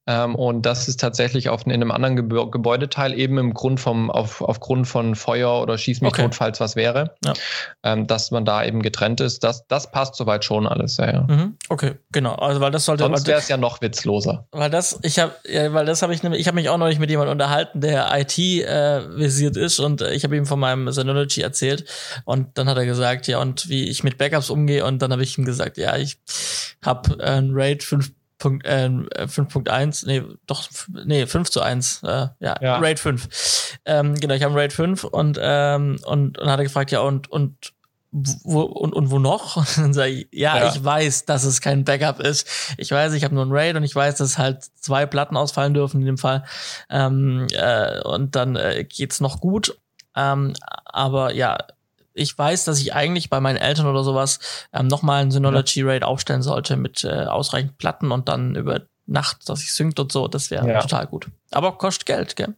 Ähm, und das ist tatsächlich auf, in einem anderen Gebä Gebäudeteil, eben im Grund vom, auf, aufgrund von Feuer oder Schieß mich okay. tot, falls was wäre. Ja. Ähm, dass man da eben getrennt ist. Das, das passt soweit schon alles, ja, ja. Mhm. Okay, genau. Also weil das sollte. Sonst wäre es ja noch witzloser. Weil das, ich habe, ja, weil das habe ich nämlich, ich habe mich auch neulich mit jemandem unterhalten, der IT äh, visiert ist und ich habe ihm von meinem Synology erzählt und dann hat er gesagt, ja, und wie ich mit Backups umgehe und dann habe ich ihm gesagt, ja, ich hab äh, ein Raid 5. Äh, 5.1, nee, doch, nee, 5 zu 1, äh, ja, ja, Raid 5. Ähm, genau, ich habe Raid 5 und, ähm, und, und hat er gefragt, ja, und, und, wo, und, und wo noch? Und dann sage ich, ja, ja, ich weiß, dass es kein Backup ist. Ich weiß, ich habe nur ein Raid und ich weiß, dass halt zwei Platten ausfallen dürfen in dem Fall. Ähm, äh, und dann äh, geht's noch gut. Ähm, aber ja, ich weiß, dass ich eigentlich bei meinen Eltern oder sowas ähm, nochmal ein Synology RAID aufstellen sollte mit äh, ausreichend Platten und dann über Nacht, dass ich synkt und so. Das wäre ja. total gut. Aber kostet Geld, gell?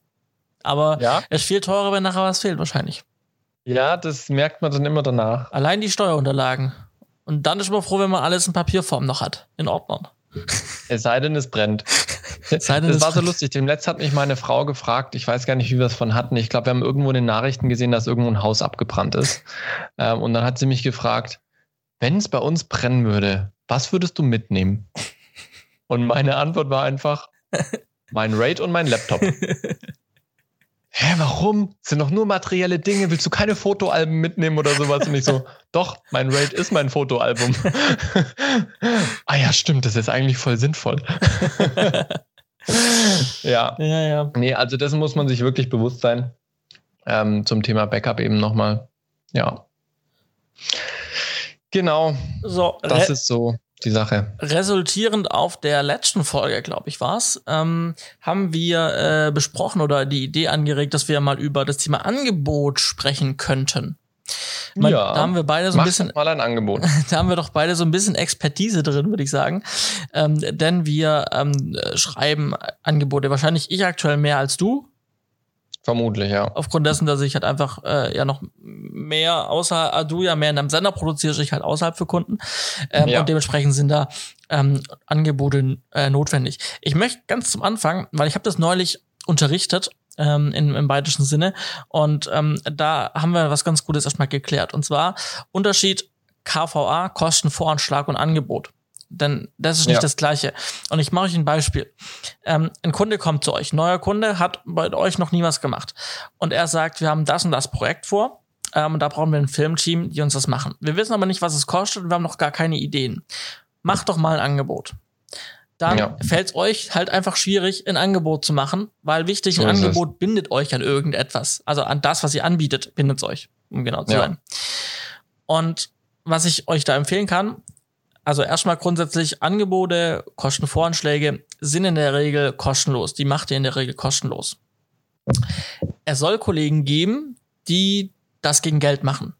Aber ja. es ist viel teurer, wenn nachher was fehlt, wahrscheinlich. Ja, das merkt man dann immer danach. Allein die Steuerunterlagen. Und dann ist man froh, wenn man alles in Papierform noch hat. In Ordnung. Es sei denn, es brennt. Es sei denn, das war so lustig. Dem Letzt hat mich meine Frau gefragt, ich weiß gar nicht, wie wir es von hatten. Ich glaube, wir haben irgendwo in den Nachrichten gesehen, dass irgendwo ein Haus abgebrannt ist. Ähm, und dann hat sie mich gefragt, wenn es bei uns brennen würde, was würdest du mitnehmen? Und meine Antwort war einfach, mein Raid und mein Laptop. hä, warum? Das sind doch nur materielle Dinge. Willst du keine Fotoalben mitnehmen oder sowas? Und ich so, doch, mein Raid ist mein Fotoalbum. ah ja, stimmt, das ist eigentlich voll sinnvoll. ja. Ja, ja. Nee, also dessen muss man sich wirklich bewusst sein. Ähm, zum Thema Backup eben nochmal. Ja. Genau. So, das ist so die Sache. Resultierend auf der letzten Folge, glaube ich, war's, ähm, haben wir äh, besprochen oder die Idee angeregt, dass wir mal über das Thema Angebot sprechen könnten. Man, ja, da haben wir beide so ein bisschen mal ein Angebot. da haben wir doch beide so ein bisschen Expertise drin, würde ich sagen, ähm, denn wir ähm, schreiben Angebote. Wahrscheinlich ich aktuell mehr als du, Vermutlich, ja. Aufgrund dessen, dass ich halt einfach äh, ja noch mehr außer äh, du ja mehr in einem Sender produzierst, ich halt außerhalb für Kunden. Ähm, ja. Und dementsprechend sind da ähm, Angebote äh, notwendig. Ich möchte ganz zum Anfang, weil ich habe das neulich unterrichtet, ähm, in, im bayerischen Sinne. Und ähm, da haben wir was ganz Gutes erstmal geklärt. Und zwar Unterschied KVA, Kostenvoranschlag und Angebot. Denn das ist nicht ja. das Gleiche. Und ich mache euch ein Beispiel. Ähm, ein Kunde kommt zu euch, neuer Kunde hat bei euch noch nie was gemacht. Und er sagt, wir haben das und das Projekt vor. Ähm, und da brauchen wir ein Filmteam, die uns das machen. Wir wissen aber nicht, was es kostet und wir haben noch gar keine Ideen. Macht doch mal ein Angebot. Dann ja. fällt es euch halt einfach schwierig, ein Angebot zu machen, weil wichtig, so ein Angebot es. bindet euch an irgendetwas. Also an das, was ihr anbietet, bindet es euch, um genau zu ja. sein. Und was ich euch da empfehlen kann, also erstmal grundsätzlich Angebote, Kostenvoranschläge sind in der Regel kostenlos. Die macht ihr in der Regel kostenlos. Es soll Kollegen geben, die das gegen Geld machen.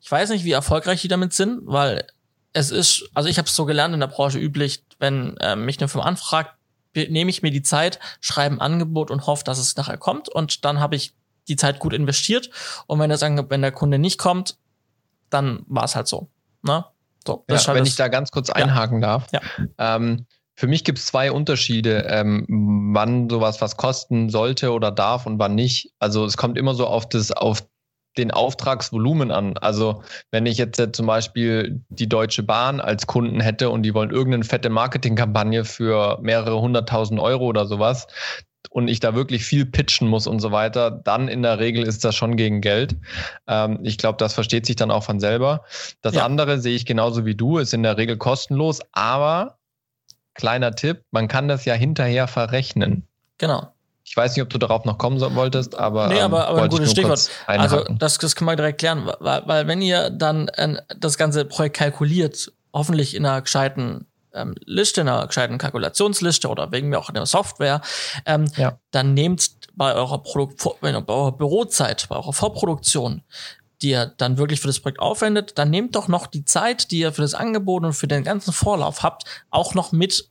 Ich weiß nicht, wie erfolgreich die damit sind, weil es ist, also ich habe es so gelernt in der Branche üblich, wenn äh, mich eine Firma anfragt, nehme ich mir die Zeit, schreibe ein Angebot und hoffe, dass es nachher kommt und dann habe ich die Zeit gut investiert und wenn das wenn der Kunde nicht kommt, dann war es halt so. Ne? So, ja, wenn ich da ganz kurz einhaken ja. darf. Ja. Ähm, für mich gibt es zwei Unterschiede, ähm, wann sowas was kosten sollte oder darf und wann nicht. Also es kommt immer so auf das, auf den Auftragsvolumen an. Also wenn ich jetzt zum Beispiel die Deutsche Bahn als Kunden hätte und die wollen irgendeine fette Marketingkampagne für mehrere hunderttausend Euro oder sowas, und ich da wirklich viel pitchen muss und so weiter, dann in der Regel ist das schon gegen Geld. Ähm, ich glaube, das versteht sich dann auch von selber. Das ja. andere sehe ich genauso wie du, ist in der Regel kostenlos, aber kleiner Tipp, man kann das ja hinterher verrechnen. Genau. Ich weiß nicht, ob du darauf noch kommen wolltest, aber. Nee, aber, ähm, aber ein gutes Stichwort. Also, das, das kann man direkt klären, weil, weil wenn ihr dann äh, das ganze Projekt kalkuliert, hoffentlich in einer gescheiten ähm, Liste, in einer gescheiten Kalkulationsliste oder wegen mir auch in der Software, ähm, ja. dann nehmt bei eurer, Produkt, bei eurer Bürozeit, bei eurer Vorproduktion, die ihr dann wirklich für das Projekt aufwendet, dann nehmt doch noch die Zeit, die ihr für das Angebot und für den ganzen Vorlauf habt, auch noch mit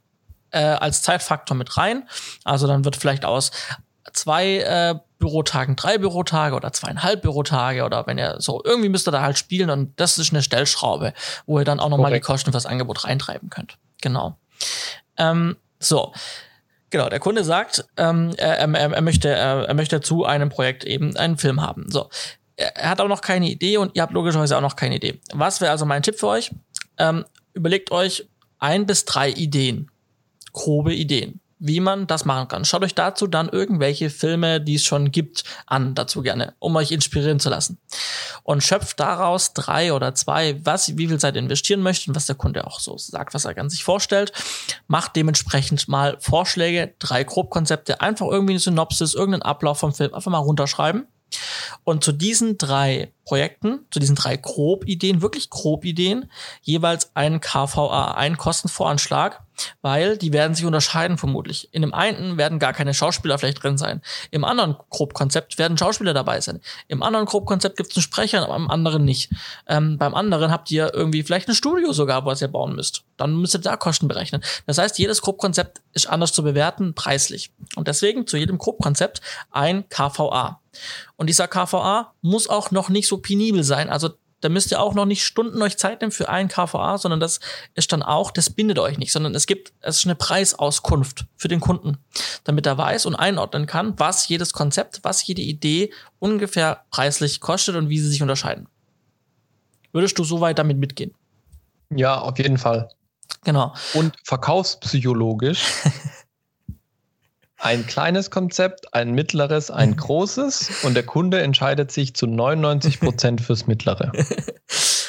äh, als Zeitfaktor mit rein. Also dann wird vielleicht aus zwei äh, Bürotagen drei Bürotage oder zweieinhalb Bürotage oder wenn ihr so irgendwie müsst ihr da halt spielen und das ist eine Stellschraube, wo ihr dann auch nochmal die Kosten fürs Angebot reintreiben könnt. Genau. Ähm, so. Genau, der Kunde sagt, ähm, er, er, er, möchte, er, er möchte zu einem Projekt eben einen Film haben. So. Er hat auch noch keine Idee und ihr habt logischerweise auch noch keine Idee. Was wäre also mein Tipp für euch? Ähm, überlegt euch ein bis drei Ideen grobe Ideen, wie man das machen kann. Schaut euch dazu dann irgendwelche Filme, die es schon gibt, an, dazu gerne, um euch inspirieren zu lassen. Und schöpft daraus drei oder zwei, was, wie viel Zeit investieren möchtet und was der Kunde auch so sagt, was er ganz sich vorstellt. Macht dementsprechend mal Vorschläge, drei Grobkonzepte, einfach irgendwie eine Synopsis, irgendeinen Ablauf vom Film, einfach mal runterschreiben. Und zu diesen drei Projekten, zu diesen drei Grobideen, wirklich Grobideen, jeweils ein KVA, ein Kostenvoranschlag, weil die werden sich unterscheiden vermutlich. In dem einen werden gar keine Schauspieler vielleicht drin sein. Im anderen Grobkonzept werden Schauspieler dabei sein. Im anderen Grobkonzept gibt es einen Sprecher, aber im anderen nicht. Ähm, beim anderen habt ihr irgendwie vielleicht ein Studio sogar, was ihr bauen müsst. Dann müsst ihr da Kosten berechnen. Das heißt, jedes Grobkonzept ist anders zu bewerten, preislich. Und deswegen zu jedem Grobkonzept ein KVA. Und dieser KVA muss auch noch nicht so penibel sein. Also da müsst ihr auch noch nicht Stunden euch Zeit nehmen für ein KVA, sondern das ist dann auch, das bindet euch nicht, sondern es gibt, es ist eine Preisauskunft für den Kunden, damit er weiß und einordnen kann, was jedes Konzept, was jede Idee ungefähr preislich kostet und wie sie sich unterscheiden. Würdest du so weit damit mitgehen? Ja, auf jeden Fall. Genau. Und verkaufspsychologisch ein kleines Konzept, ein mittleres, ein großes und der Kunde entscheidet sich zu 99 Prozent fürs mittlere.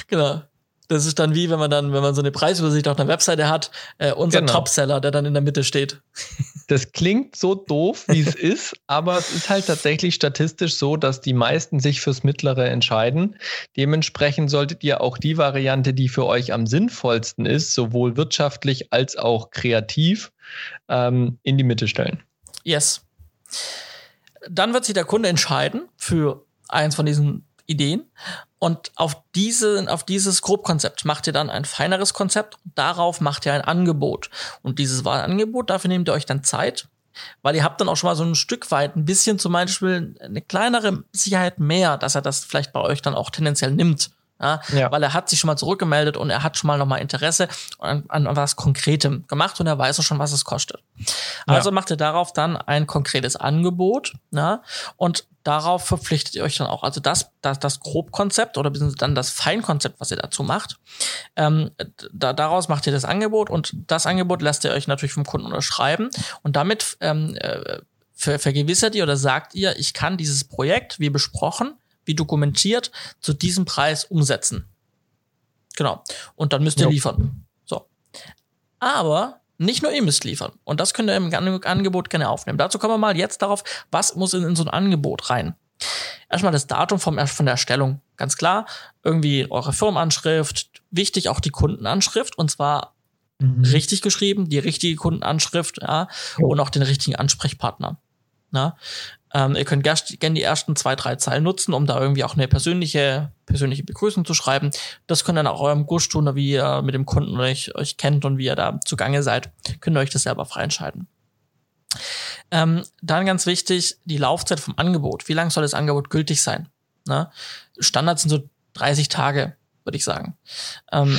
genau. Das ist dann wie, wenn man dann, wenn man so eine Preisübersicht auf einer Webseite hat, äh, unser genau. Topseller, der dann in der Mitte steht. Das klingt so doof, wie es ist, aber es ist halt tatsächlich statistisch so, dass die meisten sich fürs Mittlere entscheiden. Dementsprechend solltet ihr auch die Variante, die für euch am sinnvollsten ist, sowohl wirtschaftlich als auch kreativ, ähm, in die Mitte stellen. Yes. Dann wird sich der Kunde entscheiden für eins von diesen Ideen und auf diese, auf dieses Grobkonzept macht ihr dann ein feineres Konzept und darauf macht ihr ein Angebot. Und dieses Angebot, dafür nehmt ihr euch dann Zeit, weil ihr habt dann auch schon mal so ein Stück weit ein bisschen zum Beispiel eine kleinere Sicherheit mehr, dass er das vielleicht bei euch dann auch tendenziell nimmt. Ja, ja. Weil er hat sich schon mal zurückgemeldet und er hat schon mal nochmal Interesse an, an was Konkretem gemacht und er weiß auch schon, was es kostet. Also ja. macht ihr darauf dann ein konkretes Angebot ja, und darauf verpflichtet ihr euch dann auch. Also das, das, das Grobkonzept oder dann das Feinkonzept, was ihr dazu macht, ähm, da, daraus macht ihr das Angebot und das Angebot lasst ihr euch natürlich vom Kunden unterschreiben und damit ähm, äh, ver vergewissert ihr oder sagt ihr, ich kann dieses Projekt, wie besprochen, wie dokumentiert, zu diesem Preis umsetzen. Genau. Und dann müsst ihr ja. liefern. So. Aber nicht nur ihr müsst liefern. Und das könnt ihr im Angebot gerne aufnehmen. Dazu kommen wir mal jetzt darauf, was muss in, in so ein Angebot rein. Erstmal das Datum vom, von der Erstellung. Ganz klar. Irgendwie eure Firmenanschrift. Wichtig auch die Kundenanschrift. Und zwar mhm. richtig geschrieben, die richtige Kundenanschrift, ja. Oh. Und auch den richtigen Ansprechpartner. Na? Ähm, ihr könnt gerne die ersten zwei, drei Zeilen nutzen, um da irgendwie auch eine persönliche, persönliche Begrüßung zu schreiben. Das könnt ihr dann auch eurem Gusch tun, wie ihr mit dem Kunden euch, euch kennt und wie ihr da zugange seid. Könnt ihr euch das selber frei entscheiden. Ähm, dann ganz wichtig, die Laufzeit vom Angebot. Wie lange soll das Angebot gültig sein? Na? Standard sind so 30 Tage, würde ich sagen. Ähm,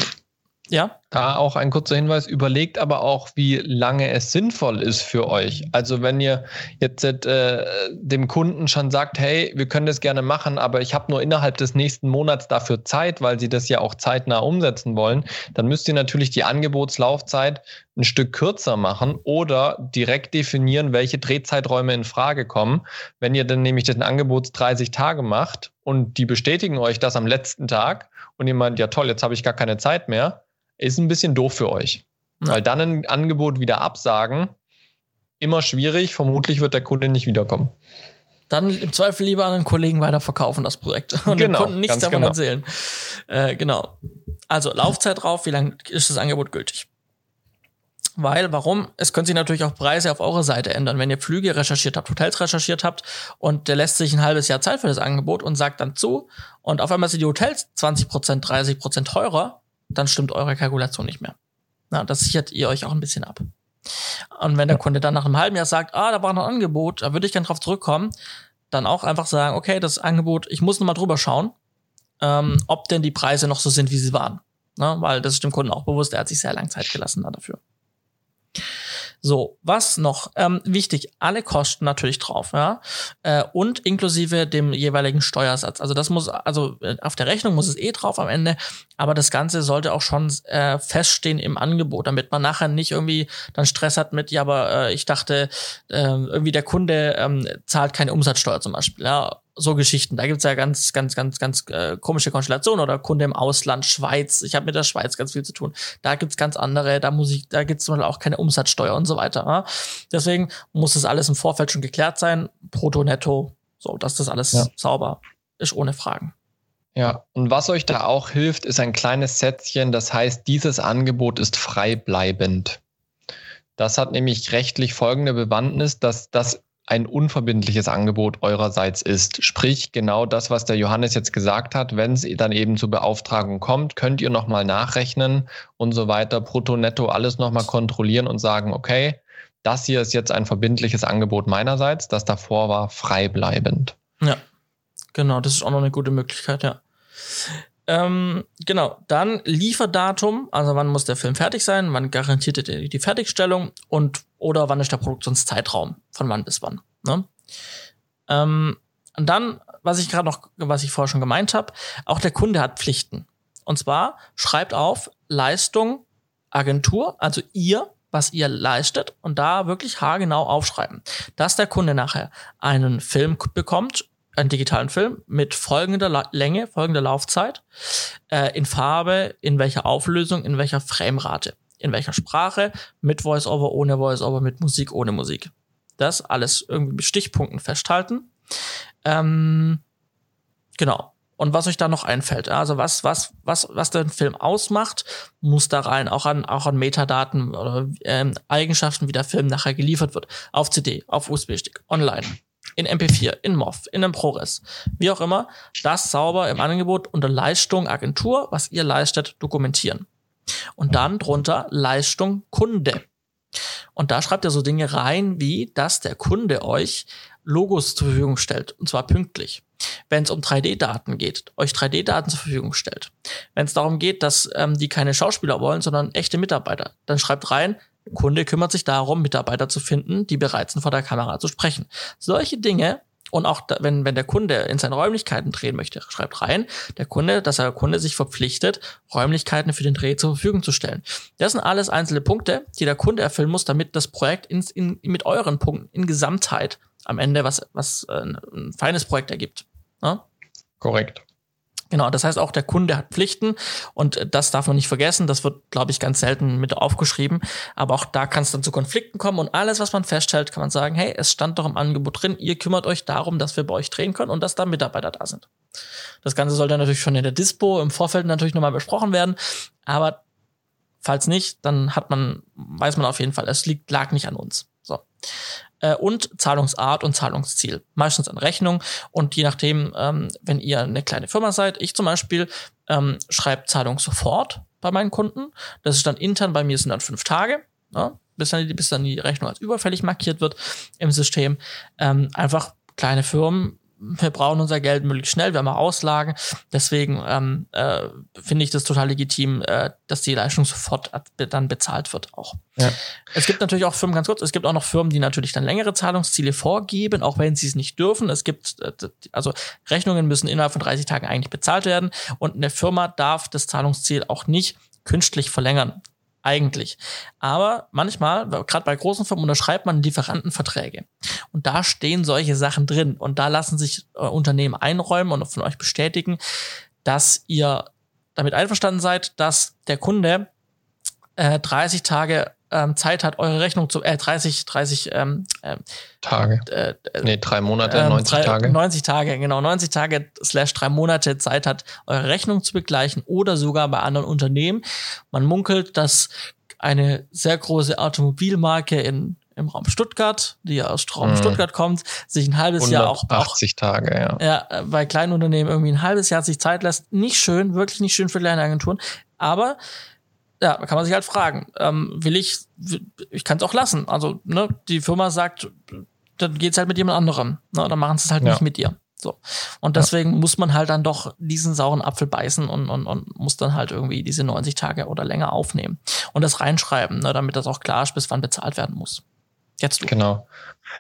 ja. Da auch ein kurzer Hinweis, überlegt aber auch, wie lange es sinnvoll ist für euch. Also wenn ihr jetzt äh, dem Kunden schon sagt, hey, wir können das gerne machen, aber ich habe nur innerhalb des nächsten Monats dafür Zeit, weil sie das ja auch zeitnah umsetzen wollen, dann müsst ihr natürlich die Angebotslaufzeit ein Stück kürzer machen oder direkt definieren, welche Drehzeiträume in Frage kommen. Wenn ihr dann nämlich den Angebots 30 Tage macht und die bestätigen euch das am letzten Tag und ihr meint, ja toll, jetzt habe ich gar keine Zeit mehr, ist ein bisschen doof für euch. Ja. Weil dann ein Angebot wieder absagen, immer schwierig, vermutlich wird der Kunde nicht wiederkommen. Dann im Zweifel lieber an einen Kollegen weiterverkaufen, das Projekt. Und genau, dem Kunden nichts davon genau. erzählen. Äh, genau. Also Laufzeit drauf, wie lange ist das Angebot gültig? Weil, warum? Es können sich natürlich auch Preise auf eurer Seite ändern. Wenn ihr Flüge recherchiert habt, Hotels recherchiert habt und der lässt sich ein halbes Jahr Zeit für das Angebot und sagt dann zu und auf einmal sind die Hotels 20% 30% teurer, dann stimmt eure Kalkulation nicht mehr. Na, das sichert ihr euch auch ein bisschen ab. Und wenn der Kunde dann nach einem halben Jahr sagt, ah, da war noch ein Angebot, da würde ich gerne drauf zurückkommen, dann auch einfach sagen, okay, das Angebot, ich muss nochmal drüber schauen, ähm, ob denn die Preise noch so sind, wie sie waren. Na, weil das ist dem Kunden auch bewusst, er hat sich sehr lange Zeit gelassen dafür. So, was noch? Ähm, wichtig, alle Kosten natürlich drauf, ja. Äh, und inklusive dem jeweiligen Steuersatz. Also das muss, also äh, auf der Rechnung muss es eh drauf am Ende, aber das Ganze sollte auch schon äh, feststehen im Angebot, damit man nachher nicht irgendwie dann Stress hat mit, ja, aber äh, ich dachte, äh, irgendwie der Kunde ähm, zahlt keine Umsatzsteuer zum Beispiel, ja so Geschichten. Da gibt's ja ganz, ganz, ganz, ganz äh, komische Konstellationen oder Kunde im Ausland, Schweiz. Ich habe mit der Schweiz ganz viel zu tun. Da gibt's ganz andere, da muss ich, da gibt's auch keine Umsatzsteuer und so weiter. Ja? Deswegen muss das alles im Vorfeld schon geklärt sein. Brutto, netto, so, dass das alles ja. sauber ist, ohne Fragen. Ja, und was euch da auch hilft, ist ein kleines Sätzchen, das heißt, dieses Angebot ist frei bleibend. Das hat nämlich rechtlich folgende Bewandtnis, dass das ein unverbindliches Angebot eurerseits ist. Sprich, genau das, was der Johannes jetzt gesagt hat, wenn es dann eben zur Beauftragung kommt, könnt ihr nochmal nachrechnen und so weiter, brutto, netto, alles nochmal kontrollieren und sagen, okay, das hier ist jetzt ein verbindliches Angebot meinerseits, das davor war frei bleibend. Ja, genau, das ist auch noch eine gute Möglichkeit, ja. Ähm, genau, dann Lieferdatum, also wann muss der Film fertig sein, wann garantiert er die Fertigstellung und oder wann ist der Produktionszeitraum, von wann bis wann. Ne? Ähm, und dann, was ich gerade noch, was ich vorher schon gemeint habe, auch der Kunde hat Pflichten. Und zwar schreibt auf Leistung, Agentur, also ihr, was ihr leistet und da wirklich haargenau aufschreiben, dass der Kunde nachher einen Film bekommt einen digitalen Film mit folgender La Länge, folgender Laufzeit, äh, in Farbe, in welcher Auflösung, in welcher Framerate, in welcher Sprache, mit Voice-Over, ohne Voice-Over, mit Musik, ohne Musik. Das alles irgendwie mit Stichpunkten festhalten. Ähm, genau. Und was euch da noch einfällt, also was, was, was, was den Film ausmacht, muss da rein, auch an, auch an Metadaten oder ähm, Eigenschaften, wie der Film nachher geliefert wird. Auf CD, auf USB-Stick, online in MP4, in MOV, in einem ProRes, wie auch immer, das sauber im Angebot unter Leistung Agentur, was ihr leistet, dokumentieren. Und dann drunter Leistung Kunde. Und da schreibt ihr so Dinge rein, wie dass der Kunde euch Logos zur Verfügung stellt, und zwar pünktlich. Wenn es um 3D-Daten geht, euch 3D-Daten zur Verfügung stellt. Wenn es darum geht, dass ähm, die keine Schauspieler wollen, sondern echte Mitarbeiter, dann schreibt rein, Kunde kümmert sich darum, Mitarbeiter zu finden, die bereit sind, vor der Kamera zu sprechen. Solche Dinge und auch da, wenn, wenn der Kunde in seinen Räumlichkeiten drehen möchte, schreibt rein, der Kunde, dass der Kunde sich verpflichtet, Räumlichkeiten für den Dreh zur Verfügung zu stellen. Das sind alles einzelne Punkte, die der Kunde erfüllen muss, damit das Projekt ins, in, mit euren Punkten in Gesamtheit am Ende was, was äh, ein feines Projekt ergibt. Ja? Korrekt. Genau, das heißt auch der Kunde hat Pflichten und das darf man nicht vergessen. Das wird, glaube ich, ganz selten mit aufgeschrieben. Aber auch da kann es dann zu Konflikten kommen und alles, was man feststellt, kann man sagen, hey, es stand doch im Angebot drin, ihr kümmert euch darum, dass wir bei euch drehen können und dass da Mitarbeiter da sind. Das Ganze soll dann natürlich schon in der Dispo im Vorfeld natürlich nochmal besprochen werden. Aber falls nicht, dann hat man, weiß man auf jeden Fall, es liegt, lag nicht an uns. So äh, und Zahlungsart und Zahlungsziel. Meistens an Rechnung und je nachdem, ähm, wenn ihr eine kleine Firma seid, ich zum Beispiel ähm, schreibe Zahlung sofort bei meinen Kunden. Das ist dann intern, bei mir sind dann fünf Tage. Ja, bis dann, bis dann die Rechnung als überfällig markiert wird im System. Ähm, einfach kleine Firmen wir brauchen unser Geld möglichst schnell, wir haben Auslagen. Deswegen ähm, äh, finde ich das total legitim, äh, dass die Leistung sofort dann bezahlt wird auch. Ja. Es gibt natürlich auch Firmen, ganz kurz, es gibt auch noch Firmen, die natürlich dann längere Zahlungsziele vorgeben, auch wenn sie es nicht dürfen. Es gibt, äh, also Rechnungen müssen innerhalb von 30 Tagen eigentlich bezahlt werden und eine Firma darf das Zahlungsziel auch nicht künstlich verlängern. Eigentlich. Aber manchmal, gerade bei großen Firmen, unterschreibt man Lieferantenverträge. Und da stehen solche Sachen drin. Und da lassen sich äh, Unternehmen einräumen und von euch bestätigen, dass ihr damit einverstanden seid, dass der Kunde äh, 30 Tage ähm, Zeit hat, eure Rechnung zu, äh, 30, 30 ähm, ähm, Tage. Äh, äh, nee, drei Monate, ähm, 90 drei, Tage. 90 Tage, genau, 90 Tage slash drei Monate Zeit hat, eure Rechnung zu begleichen oder sogar bei anderen Unternehmen. Man munkelt, dass eine sehr große Automobilmarke in im Raum Stuttgart, die aus Raum mhm. Stuttgart kommt, sich ein halbes Jahr auch 80 Tage, ja. Ja, bei kleinen Unternehmen irgendwie ein halbes Jahr sich Zeit lässt. Nicht schön, wirklich nicht schön für kleine Agenturen. Aber ja, kann man sich halt fragen, ähm, will ich, ich kann es auch lassen. Also, ne, die Firma sagt, dann geht's halt mit jemand anderem. Ne, dann machen sie es halt ja. nicht mit dir. So. Und deswegen ja. muss man halt dann doch diesen sauren Apfel beißen und, und, und muss dann halt irgendwie diese 90 Tage oder länger aufnehmen und das reinschreiben, ne, damit das auch klar ist, bis wann bezahlt werden muss. Jetzt du. Genau.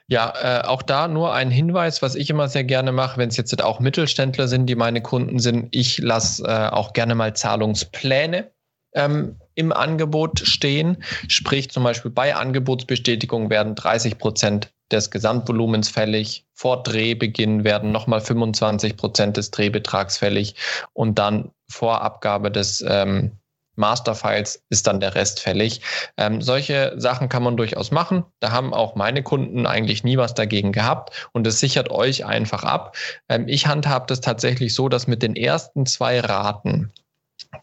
Ja, äh, auch da nur ein Hinweis, was ich immer sehr gerne mache, wenn es jetzt auch Mittelständler sind, die meine Kunden sind. Ich lasse äh, auch gerne mal Zahlungspläne ähm, im Angebot stehen. Sprich zum Beispiel bei Angebotsbestätigung werden 30 Prozent des Gesamtvolumens fällig. Vor Drehbeginn werden nochmal 25 Prozent des Drehbetrags fällig und dann vor Abgabe des ähm, Masterfiles ist dann der Rest fällig. Ähm, solche Sachen kann man durchaus machen. Da haben auch meine Kunden eigentlich nie was dagegen gehabt und es sichert euch einfach ab. Ähm, ich handhabe das tatsächlich so, dass mit den ersten zwei Raten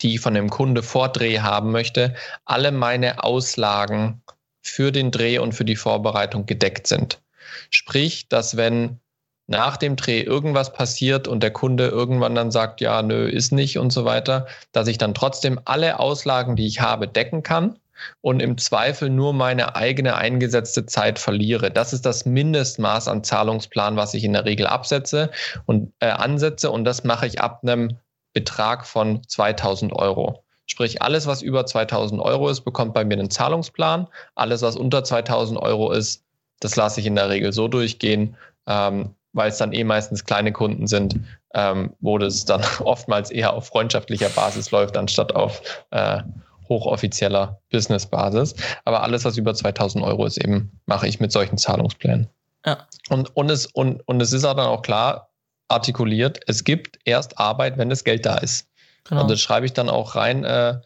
die ich von dem Kunde vor Dreh haben möchte, alle meine Auslagen für den Dreh und für die Vorbereitung gedeckt sind. Sprich, dass wenn nach dem Dreh irgendwas passiert und der Kunde irgendwann dann sagt, ja, nö, ist nicht und so weiter, dass ich dann trotzdem alle Auslagen, die ich habe, decken kann und im Zweifel nur meine eigene eingesetzte Zeit verliere. Das ist das Mindestmaß an Zahlungsplan, was ich in der Regel absetze und äh, ansetze und das mache ich ab einem Betrag von 2000 Euro. Sprich, alles, was über 2000 Euro ist, bekommt bei mir einen Zahlungsplan. Alles, was unter 2000 Euro ist, das lasse ich in der Regel so durchgehen, ähm, weil es dann eh meistens kleine Kunden sind, ähm, wo das dann oftmals eher auf freundschaftlicher Basis läuft, anstatt auf äh, hochoffizieller Business-Basis. Aber alles, was über 2000 Euro ist, eben mache ich mit solchen Zahlungsplänen. Ja. Und, und, es, und, und es ist auch dann auch klar, artikuliert, es gibt erst Arbeit, wenn das Geld da ist. Genau. Und das schreibe ich dann auch rein, äh,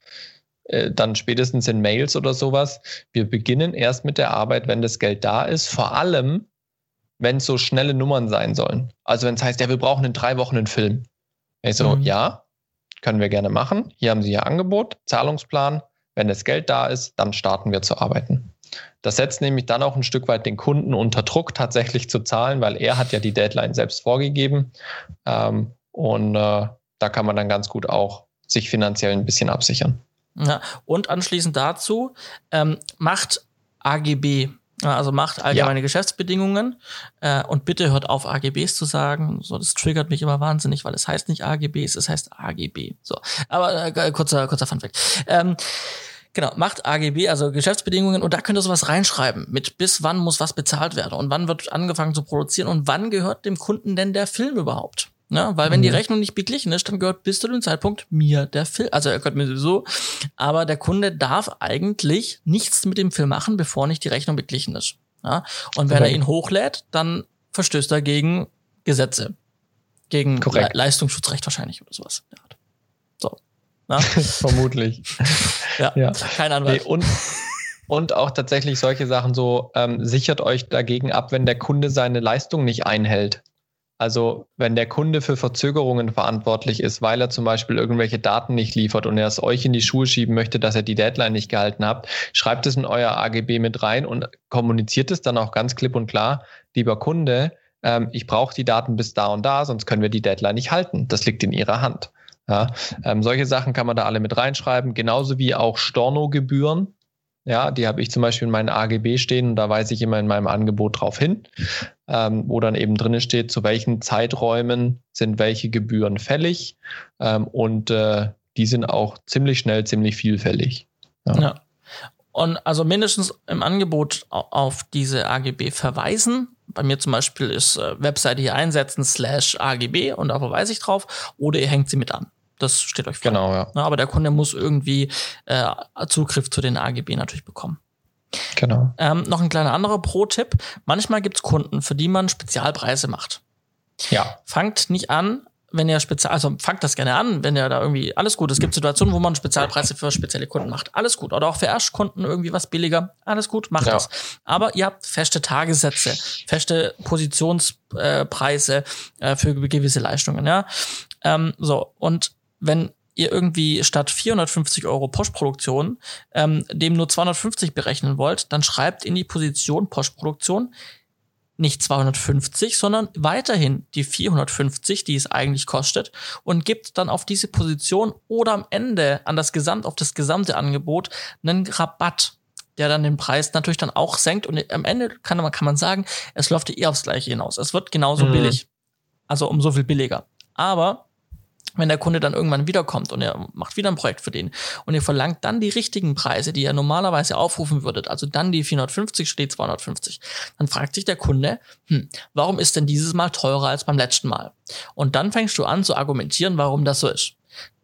äh, dann spätestens in Mails oder sowas. Wir beginnen erst mit der Arbeit, wenn das Geld da ist, vor allem, wenn es so schnelle Nummern sein sollen. Also wenn es heißt, ja, wir brauchen in drei Wochen einen Film. Ich so, mhm. ja, können wir gerne machen. Hier haben Sie Ihr Angebot, Zahlungsplan. Wenn das Geld da ist, dann starten wir zu arbeiten. Das setzt nämlich dann auch ein Stück weit den Kunden unter Druck, tatsächlich zu zahlen, weil er hat ja die Deadline selbst vorgegeben. Ähm, und äh, da kann man dann ganz gut auch sich finanziell ein bisschen absichern. Ja, und anschließend dazu ähm, macht AGB, also macht allgemeine ja. Geschäftsbedingungen äh, und bitte hört auf, AGBs zu sagen. So, das triggert mich immer wahnsinnig, weil es heißt nicht AGBs, es heißt AGB. So, aber äh, kurzer, kurzer Funfact. Ähm, Genau, macht AGB, also Geschäftsbedingungen, und da könnt ihr sowas reinschreiben, mit bis wann muss was bezahlt werden und wann wird angefangen zu produzieren und wann gehört dem Kunden denn der Film überhaupt. Ja, weil wenn mhm. die Rechnung nicht beglichen ist, dann gehört bis zu dem Zeitpunkt mir der Film. Also er gehört mir sowieso, aber der Kunde darf eigentlich nichts mit dem Film machen, bevor nicht die Rechnung beglichen ist. Ja, und wenn okay. er ihn hochlädt, dann verstößt er gegen Gesetze. Gegen Le Leistungsschutzrecht wahrscheinlich oder sowas. So. Vermutlich. ja, ja, kein Anwalt. Nee, und, und auch tatsächlich solche Sachen so, ähm, sichert euch dagegen ab, wenn der Kunde seine Leistung nicht einhält. Also wenn der Kunde für Verzögerungen verantwortlich ist, weil er zum Beispiel irgendwelche Daten nicht liefert und er es euch in die Schuhe schieben möchte, dass er die Deadline nicht gehalten hat, schreibt es in euer AGB mit rein und kommuniziert es dann auch ganz klipp und klar, lieber Kunde, ähm, ich brauche die Daten bis da und da, sonst können wir die Deadline nicht halten. Das liegt in Ihrer Hand. Ja, ähm, solche Sachen kann man da alle mit reinschreiben, genauso wie auch Storno-Gebühren. Ja, die habe ich zum Beispiel in meinen AGB stehen und da weise ich immer in meinem Angebot drauf hin, ähm, wo dann eben drin steht, zu welchen Zeiträumen sind welche Gebühren fällig ähm, und äh, die sind auch ziemlich schnell, ziemlich vielfällig. Ja. ja. Und also mindestens im Angebot auf diese AGB verweisen. Bei mir zum Beispiel ist äh, Webseite hier einsetzen slash AGB und da verweise ich drauf oder ihr hängt sie mit an. Das steht euch frei. Genau, ja. Aber der Kunde muss irgendwie äh, Zugriff zu den AGB natürlich bekommen. Genau. Ähm, noch ein kleiner anderer Pro-Tipp. Manchmal gibt's Kunden, für die man Spezialpreise macht. Ja. Fangt nicht an, wenn ihr spezial, also fangt das gerne an, wenn ihr da irgendwie alles gut. Es gibt Situationen, wo man Spezialpreise für spezielle Kunden macht. Alles gut. Oder auch für Erstkunden irgendwie was billiger. Alles gut, macht Ja. das. Aber ihr habt feste Tagessätze, feste Positionspreise äh, für gewisse Leistungen, ja. Ähm, so. Und wenn ihr irgendwie statt 450 Euro Postproduktion ähm, dem nur 250 berechnen wollt, dann schreibt in die Position Postproduktion nicht 250, sondern weiterhin die 450, die es eigentlich kostet und gibt dann auf diese Position oder am Ende an das Gesamt, auf das gesamte Angebot einen Rabatt, der dann den Preis natürlich dann auch senkt und am Ende kann man, kann man sagen, es läuft eh aufs Gleiche hinaus. Es wird genauso Mhm. billig. Also um so viel billiger. Aber wenn der Kunde dann irgendwann wiederkommt und er macht wieder ein Projekt für den und ihr verlangt dann die richtigen Preise, die ihr normalerweise aufrufen würdet, also dann die 450 steht 250, dann fragt sich der Kunde, hm, warum ist denn dieses Mal teurer als beim letzten Mal? Und dann fängst du an zu argumentieren, warum das so ist.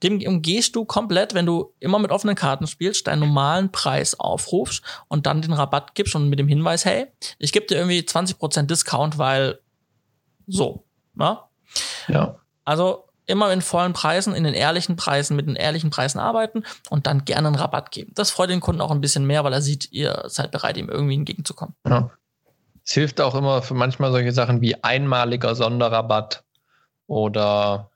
Dem umgehst du komplett, wenn du immer mit offenen Karten spielst, deinen normalen Preis aufrufst und dann den Rabatt gibst und mit dem Hinweis, hey, ich gebe dir irgendwie 20% Discount, weil so. Na? Ja. Also immer in vollen Preisen, in den ehrlichen Preisen, mit den ehrlichen Preisen arbeiten und dann gerne einen Rabatt geben. Das freut den Kunden auch ein bisschen mehr, weil er sieht, ihr seid bereit, ihm irgendwie entgegenzukommen. ja. Es hilft auch immer für manchmal solche Sachen wie einmaliger Sonderrabatt oder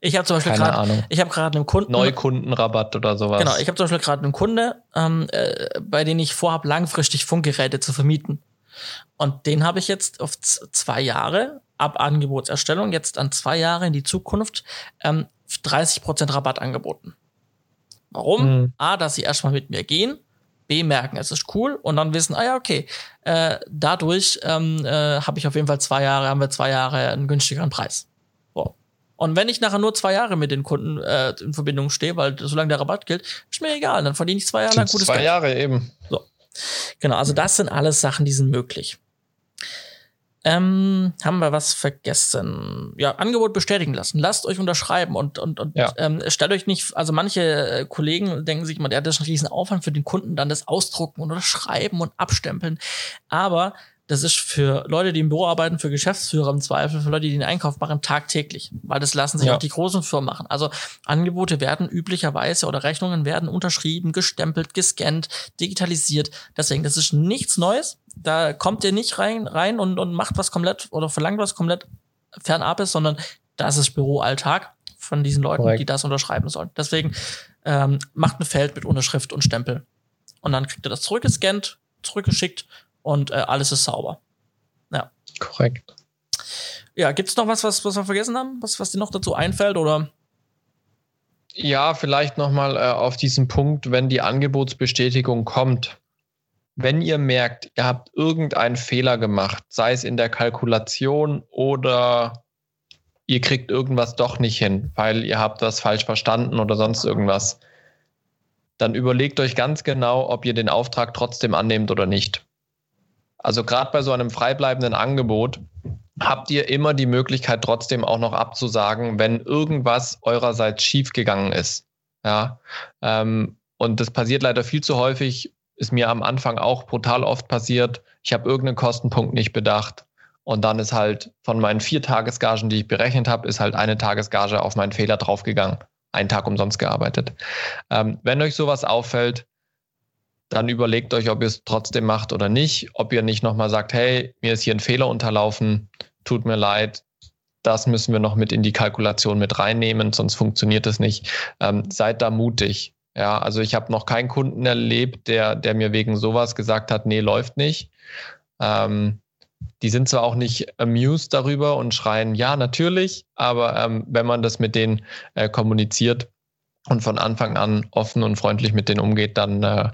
Ich habe zum Beispiel gerade, ich habe gerade einen Kunden, Neukundenrabatt oder sowas. genau, ich habe zum Beispiel gerade einen Kunde, ähm, äh, bei dem ich vorhabe, langfristig Funkgeräte zu vermieten. Und den habe ich jetzt auf zwei Jahre ab Angebotserstellung jetzt an zwei Jahre in die Zukunft ähm, 30% Rabatt angeboten. Warum? Mhm. A, dass sie erstmal mit mir gehen, B, merken, es ist cool und dann wissen, ah ja, okay, äh, dadurch ähm, äh, habe ich auf jeden Fall zwei Jahre, haben wir zwei Jahre einen günstigeren Preis. So. Und wenn ich nachher nur zwei Jahre mit den Kunden äh, in Verbindung stehe, weil solange der Rabatt gilt, ist mir egal, dann verdiene ich zwei Jahre lang gutes zwei Geld. Jahre eben. Genau, also das sind alles Sachen, die sind möglich. Ähm, haben wir was vergessen? Ja, Angebot bestätigen lassen. Lasst euch unterschreiben und, und, und Ja. ähm, stellt euch nicht, also manche äh, Kollegen denken sich immer, der hat das ist ein riesen Aufwand für den Kunden, dann das ausdrucken und unterschreiben und abstempeln. Aber das ist für Leute, die im Büro arbeiten, für Geschäftsführer im Zweifel, für Leute, die den Einkauf machen, tagtäglich. Weil das lassen sich Ja. auch die großen Firmen machen. Also Angebote werden üblicherweise oder Rechnungen werden unterschrieben, gestempelt, gescannt, digitalisiert. Deswegen, das ist nichts Neues. Da kommt ihr nicht rein, rein und, und macht was komplett oder verlangt was komplett fernab ist, sondern das ist Büroalltag von diesen Leuten, Korrekt. die das unterschreiben sollen. Deswegen ähm, macht ein Feld mit Unterschrift und Stempel. Und dann kriegt ihr das zurückgescannt, zurückgeschickt und äh, alles ist sauber. Korrekt. Ja, gibt's noch was, was, was wir vergessen haben? Was, was dir noch dazu einfällt? Oder Ja, vielleicht nochmal äh, auf diesen Punkt, wenn die Angebotsbestätigung kommt. Wenn ihr merkt, ihr habt irgendeinen Fehler gemacht, sei es in der Kalkulation oder ihr kriegt irgendwas doch nicht hin, weil ihr habt das falsch verstanden oder sonst irgendwas, dann überlegt euch ganz genau, ob ihr den Auftrag trotzdem annehmt oder nicht. Also gerade bei so einem freibleibenden Angebot habt ihr immer die Möglichkeit, trotzdem auch noch abzusagen, wenn irgendwas eurerseits schiefgegangen ist. Ja, ähm, und das passiert leider viel zu häufig, ist mir am Anfang auch brutal oft passiert. Ich habe irgendeinen Kostenpunkt nicht bedacht und dann ist halt von meinen vier Tagesgagen, die ich berechnet habe, ist halt eine Tagesgage auf meinen Fehler draufgegangen. Einen Tag umsonst gearbeitet. Ähm, wenn euch sowas auffällt, dann überlegt euch, ob ihr es trotzdem macht oder nicht. Ob ihr nicht nochmal sagt, hey, mir ist hier ein Fehler unterlaufen, tut mir leid, das müssen wir noch mit in die Kalkulation mit reinnehmen, sonst funktioniert es nicht. Ähm, seid da mutig. Ja, also ich habe noch keinen Kunden erlebt, der, der mir wegen sowas gesagt hat, nee, läuft nicht. Ähm, die sind zwar auch nicht amused darüber und schreien, ja, natürlich, aber ähm, wenn man das mit denen äh, kommuniziert und von Anfang an offen und freundlich mit denen umgeht, dann äh,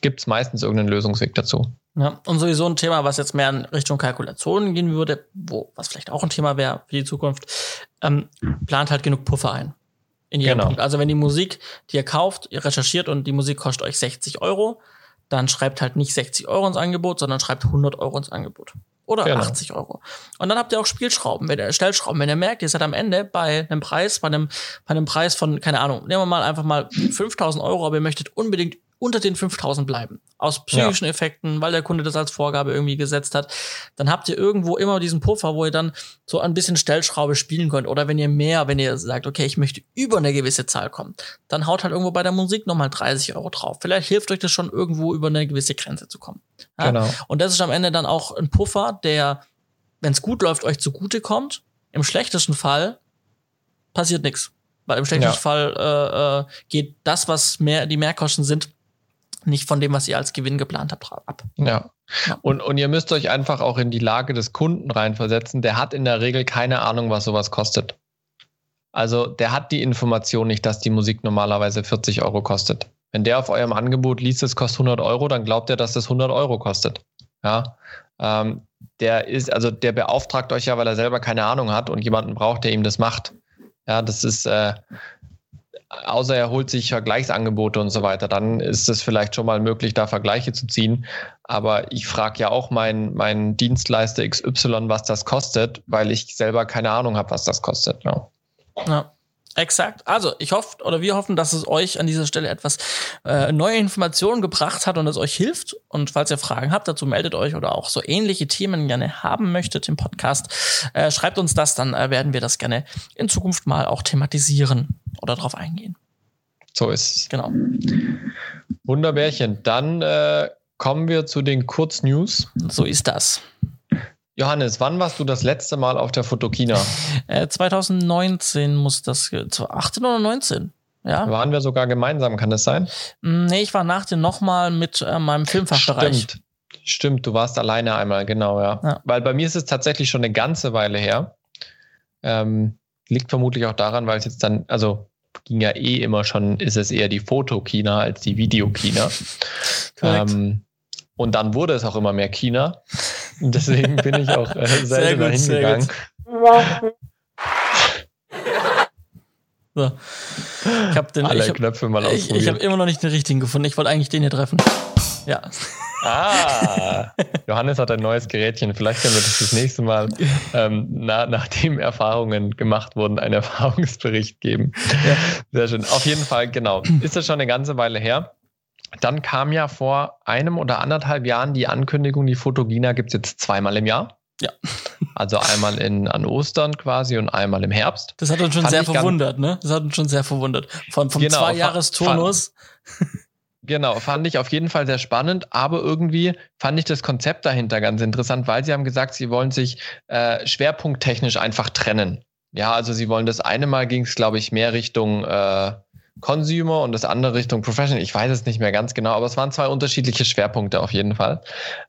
gibt es meistens irgendeinen Lösungsweg dazu. Ja, und sowieso ein Thema, was jetzt mehr in Richtung Kalkulationen gehen würde, wo, was vielleicht auch ein Thema wäre für die Zukunft, ähm, plant halt genug Puffer ein. In jedem Genau. Punkt. Also wenn die Musik, die ihr kauft, ihr recherchiert und die Musik kostet euch 60 Euro, dann schreibt halt nicht 60 Euro ins Angebot, sondern schreibt 100 Euro ins Angebot. oder genau. 80 Euro. Und dann habt ihr auch Spielschrauben, wenn ihr Stellschrauben. Wenn ihr merkt, ihr seid am Ende bei einem Preis, bei einem, bei einem Preis von, keine Ahnung, nehmen wir mal einfach mal 5000 Euro, aber ihr möchtet unbedingt unter den 5000 bleiben. Aus psychischen ja. Effekten, weil der Kunde das als Vorgabe irgendwie gesetzt hat. Dann habt ihr irgendwo immer diesen Puffer, wo ihr dann so ein bisschen Stellschraube spielen könnt. Oder wenn ihr mehr, wenn ihr sagt, okay, ich möchte über eine gewisse Zahl kommen, dann haut halt irgendwo bei der Musik nochmal 30 Euro drauf. Vielleicht hilft euch das schon irgendwo über eine gewisse Grenze zu kommen. Ja? Genau. Und das ist am Ende dann auch ein Puffer, der, wenn es gut läuft, euch zugute kommt. Im schlechtesten Fall passiert nichts. Weil im schlechtesten ja. Fall äh, äh, geht das, was mehr die Mehrkosten sind, nicht von dem, was ihr als Gewinn geplant habt, ab. Ja. ja. Und, und ihr müsst euch einfach auch in die Lage des Kunden reinversetzen. Der hat in der Regel keine Ahnung, was sowas kostet. Also der hat die Information nicht, dass die Musik normalerweise 40 Euro kostet. Wenn der auf eurem Angebot liest, es kostet 100 Euro, dann glaubt er, dass das 100 Euro kostet. Ja. Ähm, der ist, also der beauftragt euch ja, weil er selber keine Ahnung hat und jemanden braucht, der ihm das macht. Ja, das ist, äh, außer er holt sich Vergleichsangebote und so weiter, dann ist es vielleicht schon mal möglich, da Vergleiche zu ziehen. Aber ich frage ja auch meinen mein Dienstleister XY, was das kostet, weil ich selber keine Ahnung habe, was das kostet. Ja. ja. Exakt. Also ich hoffe oder wir hoffen, dass es euch an dieser Stelle etwas äh, neue Informationen gebracht hat und es euch hilft. Und falls ihr Fragen habt, dazu meldet euch oder auch so ähnliche Themen gerne haben möchtet im Podcast, äh, schreibt uns das, dann äh, werden wir das gerne in Zukunft mal auch thematisieren oder drauf eingehen. So ist es. Genau. Wunderbärchen. Dann äh, kommen wir zu den Kurznews. So ist das. Johannes, wann warst du das letzte Mal auf der Fotokina? Äh, 2019 muss das, 18 oder 19. Ja. Waren wir sogar gemeinsam, kann das sein? Mm, nee, ich war nach dir nochmal mit äh, meinem Filmfachbereich. Stimmt. Stimmt, du warst alleine einmal, genau, ja. ja. Weil bei mir ist es tatsächlich schon eine ganze Weile her. Ähm, liegt vermutlich auch daran, weil es jetzt dann, also ging ja eh immer schon, ist es eher die Fotokina als die Videokina. ähm, und dann wurde es auch immer mehr China. Deswegen bin ich auch äh, seltener hingegangen. So. Ich habe den Alle ich hab, Knöpfe mal Ich, ich habe immer noch nicht den richtigen gefunden. Ich wollte eigentlich den hier treffen. Ja. Ah, Johannes hat ein neues Gerätchen. Vielleicht können wir das das nächste Mal, ähm, na, nachdem Erfahrungen gemacht wurden, einen Erfahrungsbericht geben. Ja. Sehr schön. Auf jeden Fall, genau. Ist das schon eine ganze Weile her? Dann kam ja vor einem oder anderthalb Jahren die Ankündigung, die Fotogina gibt es jetzt zweimal im Jahr. Ja. Also einmal in, an Ostern quasi und einmal im Herbst. Das hat uns schon fand sehr verwundert, ne? Das hat uns schon sehr verwundert. Von, vom genau, Zwei-Jahres-Turnus. Genau, fand ich auf jeden Fall sehr spannend, aber irgendwie fand ich das Konzept dahinter ganz interessant, weil sie haben gesagt, sie wollen sich äh, schwerpunkttechnisch einfach trennen. Ja, also sie wollen das eine Mal ging es, glaube ich, mehr Richtung äh, Consumer und das andere Richtung Professional. Ich weiß es nicht mehr ganz genau, aber es waren zwei unterschiedliche Schwerpunkte auf jeden Fall.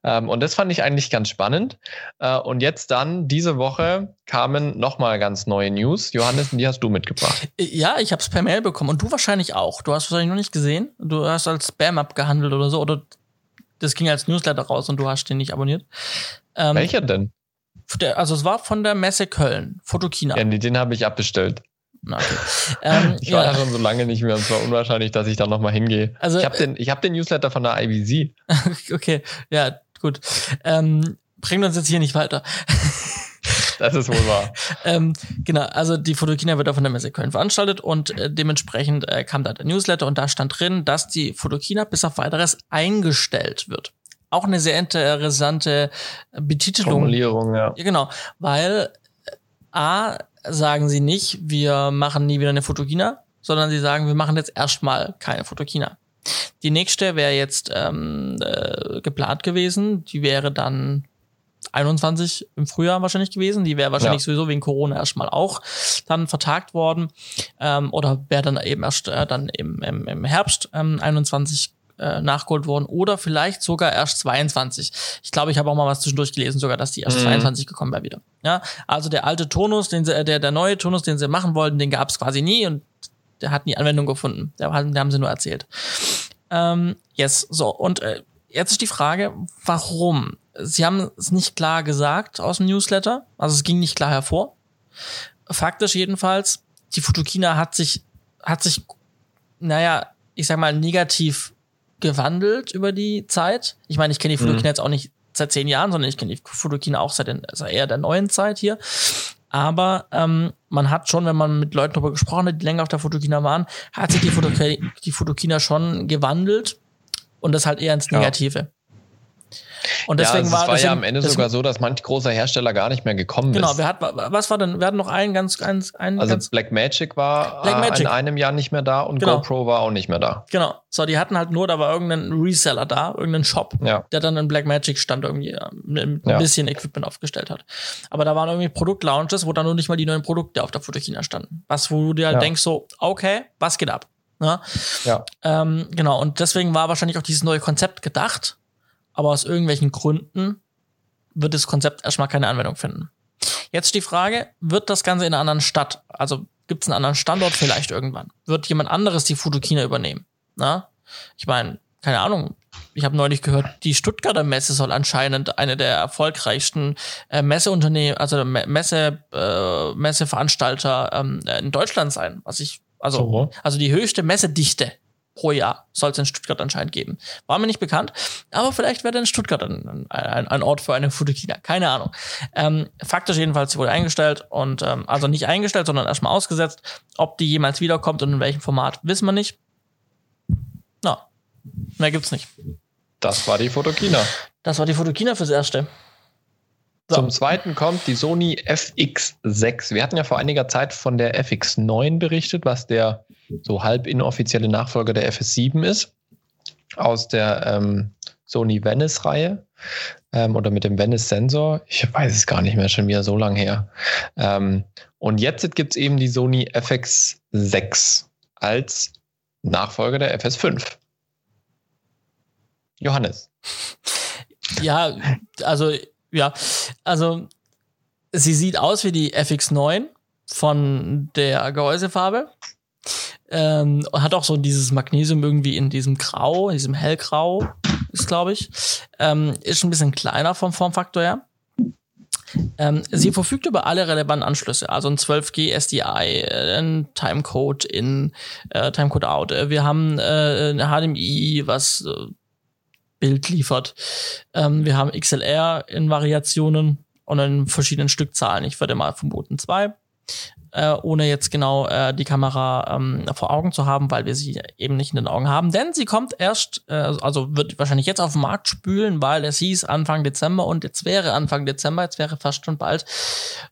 Ähm, und das fand ich eigentlich ganz spannend. Äh, und jetzt dann, diese Woche kamen nochmal ganz neue News. Johannes, die hast du mitgebracht. Ja, ich habe es per Mail bekommen und du wahrscheinlich auch. Du hast es wahrscheinlich noch nicht gesehen. Du hast als Spam abgehandelt oder so oder das ging als Newsletter raus und du hast den nicht abonniert. Ähm, Welcher denn? Der, also es war von der Messe Köln, Fotokina. Ja, den habe ich abbestellt. Na, okay. ähm, ich war ja. da schon so lange nicht mehr und es war unwahrscheinlich, dass ich da nochmal hingehe. Also, ich habe den, hab den Newsletter von der IBC. okay, ja, gut. Ähm, bringt uns jetzt hier nicht weiter. Das ist wohl wahr. ähm, genau, also die Fotokina wird auch von der Messe Köln veranstaltet und äh, dementsprechend äh, kam da der Newsletter und da stand drin, dass die Fotokina bis auf weiteres eingestellt wird. Auch eine sehr interessante Betitelung. Formulierung, ja. ja genau, weil äh, A, sagen sie nicht, wir machen nie wieder eine Fotokina, sondern sie sagen, wir machen jetzt erstmal keine Fotokina. Die nächste wäre jetzt ähm, äh, geplant gewesen, die wäre dann 21 im Frühjahr wahrscheinlich gewesen. Die wäre wahrscheinlich ja. sowieso wegen Corona erstmal auch dann vertagt worden. Ähm, oder wäre dann eben erst äh, dann im, im, im Herbst ähm, 21 äh, nachgeholt worden oder vielleicht sogar erst 22. Ich glaube, ich habe auch mal was zwischendurch gelesen, sogar, dass die erst mhm. 22 gekommen wäre wieder. Ja, also der alte Tonus, den sie, äh, der, der neue Tonus, den sie machen wollten, den gab es quasi nie und der hat nie Anwendung gefunden. Der, der haben sie nur erzählt. Ähm, yes, so und äh, jetzt ist die Frage, warum? Sie haben es nicht klar gesagt aus dem Newsletter, also es ging nicht klar hervor. Faktisch jedenfalls, die Fotokina hat sich, hat sich, naja, ich sag mal, negativ gewandelt über die Zeit. Ich meine, ich kenne die Fotokina mhm. jetzt auch nicht seit zehn Jahren, sondern ich kenne die Fotokina auch seit, den, also eher der neuen Zeit hier. Aber ähm, man hat schon, wenn man mit Leuten darüber gesprochen hat, die länger auf der Fotokina waren, hat sich die, Fotokina, die Fotokina schon gewandelt und das halt eher ins Negative. Ja. Und deswegen ja, also war, war ja am Ende sogar so, dass manch großer Hersteller gar nicht mehr gekommen genau, ist. Genau, wir hatten, was war denn? Wir hatten noch einen ganz, ganz, einen Also ganz Blackmagic war Black in einem Jahr nicht mehr da und genau. GoPro war auch nicht mehr da. Genau. So, die hatten halt nur, da war irgendein Reseller da, irgendein Shop, ja. der dann in Blackmagic stand irgendwie mit ein ja. bisschen Equipment aufgestellt hat. Aber da waren irgendwie Produktlaunches, wo dann nur nicht mal die neuen Produkte auf der Fotochina standen. Was, wo du dir halt denkst so, okay, was geht ab? Ne? Ja. Ähm, genau, und deswegen war wahrscheinlich auch dieses neue Konzept gedacht, aber aus irgendwelchen Gründen wird das Konzept erstmal keine Anwendung finden. Jetzt die Frage, wird das Ganze in einer anderen Stadt, also gibt es einen anderen Standort vielleicht irgendwann? Wird jemand anderes die Fotokina übernehmen? Na? Ich meine, keine Ahnung, ich habe neulich gehört, die Stuttgarter Messe soll anscheinend eine der erfolgreichsten äh, Messeunternehmen, also Messe, äh, Messeveranstalter ähm, in Deutschland sein, was ich, also, so. also die höchste Messedichte pro Jahr soll es in Stuttgart anscheinend geben. War mir nicht bekannt, aber vielleicht wäre dann Stuttgart ein, ein, ein, Ort für eine Fotokina. Keine Ahnung. Ähm, faktisch jedenfalls, sie wurde eingestellt und ähm, also nicht eingestellt, sondern erstmal ausgesetzt. Ob die jemals wiederkommt und in welchem Format, wissen wir nicht. Na, mehr gibt's nicht. Das war die Fotokina. Das war die Fotokina fürs Erste. So. Zum zweiten kommt die Sony FX6. Wir hatten ja vor einiger Zeit von der FX9 berichtet, was der so halb inoffizielle Nachfolger der FS7 ist. Aus der ähm, Sony Venice-Reihe ähm, oder mit dem Venice-Sensor. Ich weiß es gar nicht mehr, schon wieder so lange her. Ähm, und jetzt gibt es eben die Sony FX6 als Nachfolger der FS5. Johannes. Ja, also ja, also sie sieht aus wie die FX9 von der Gehäusefarbe. Ähm, hat auch so dieses Magnesium irgendwie in diesem Grau, in diesem hellgrau, ist glaube ich. Ähm, ist ein bisschen kleiner vom Formfaktor her. Ähm, sie verfügt über alle relevanten Anschlüsse, also ein 12G SDI, ein Timecode in, äh, Timecode out. Wir haben äh, ein HDMI, was äh, Bild liefert. Ähm, wir haben XLR in Variationen und in verschiedenen Stückzahlen. Ich würde mal vermuten zwei. Äh, ohne jetzt genau äh, die Kamera ähm, vor Augen zu haben, weil wir sie eben nicht in den Augen haben. Denn sie kommt erst, äh, also wird wahrscheinlich jetzt auf den Markt spülen, weil es hieß Anfang Dezember und jetzt wäre Anfang Dezember, jetzt wäre fast schon bald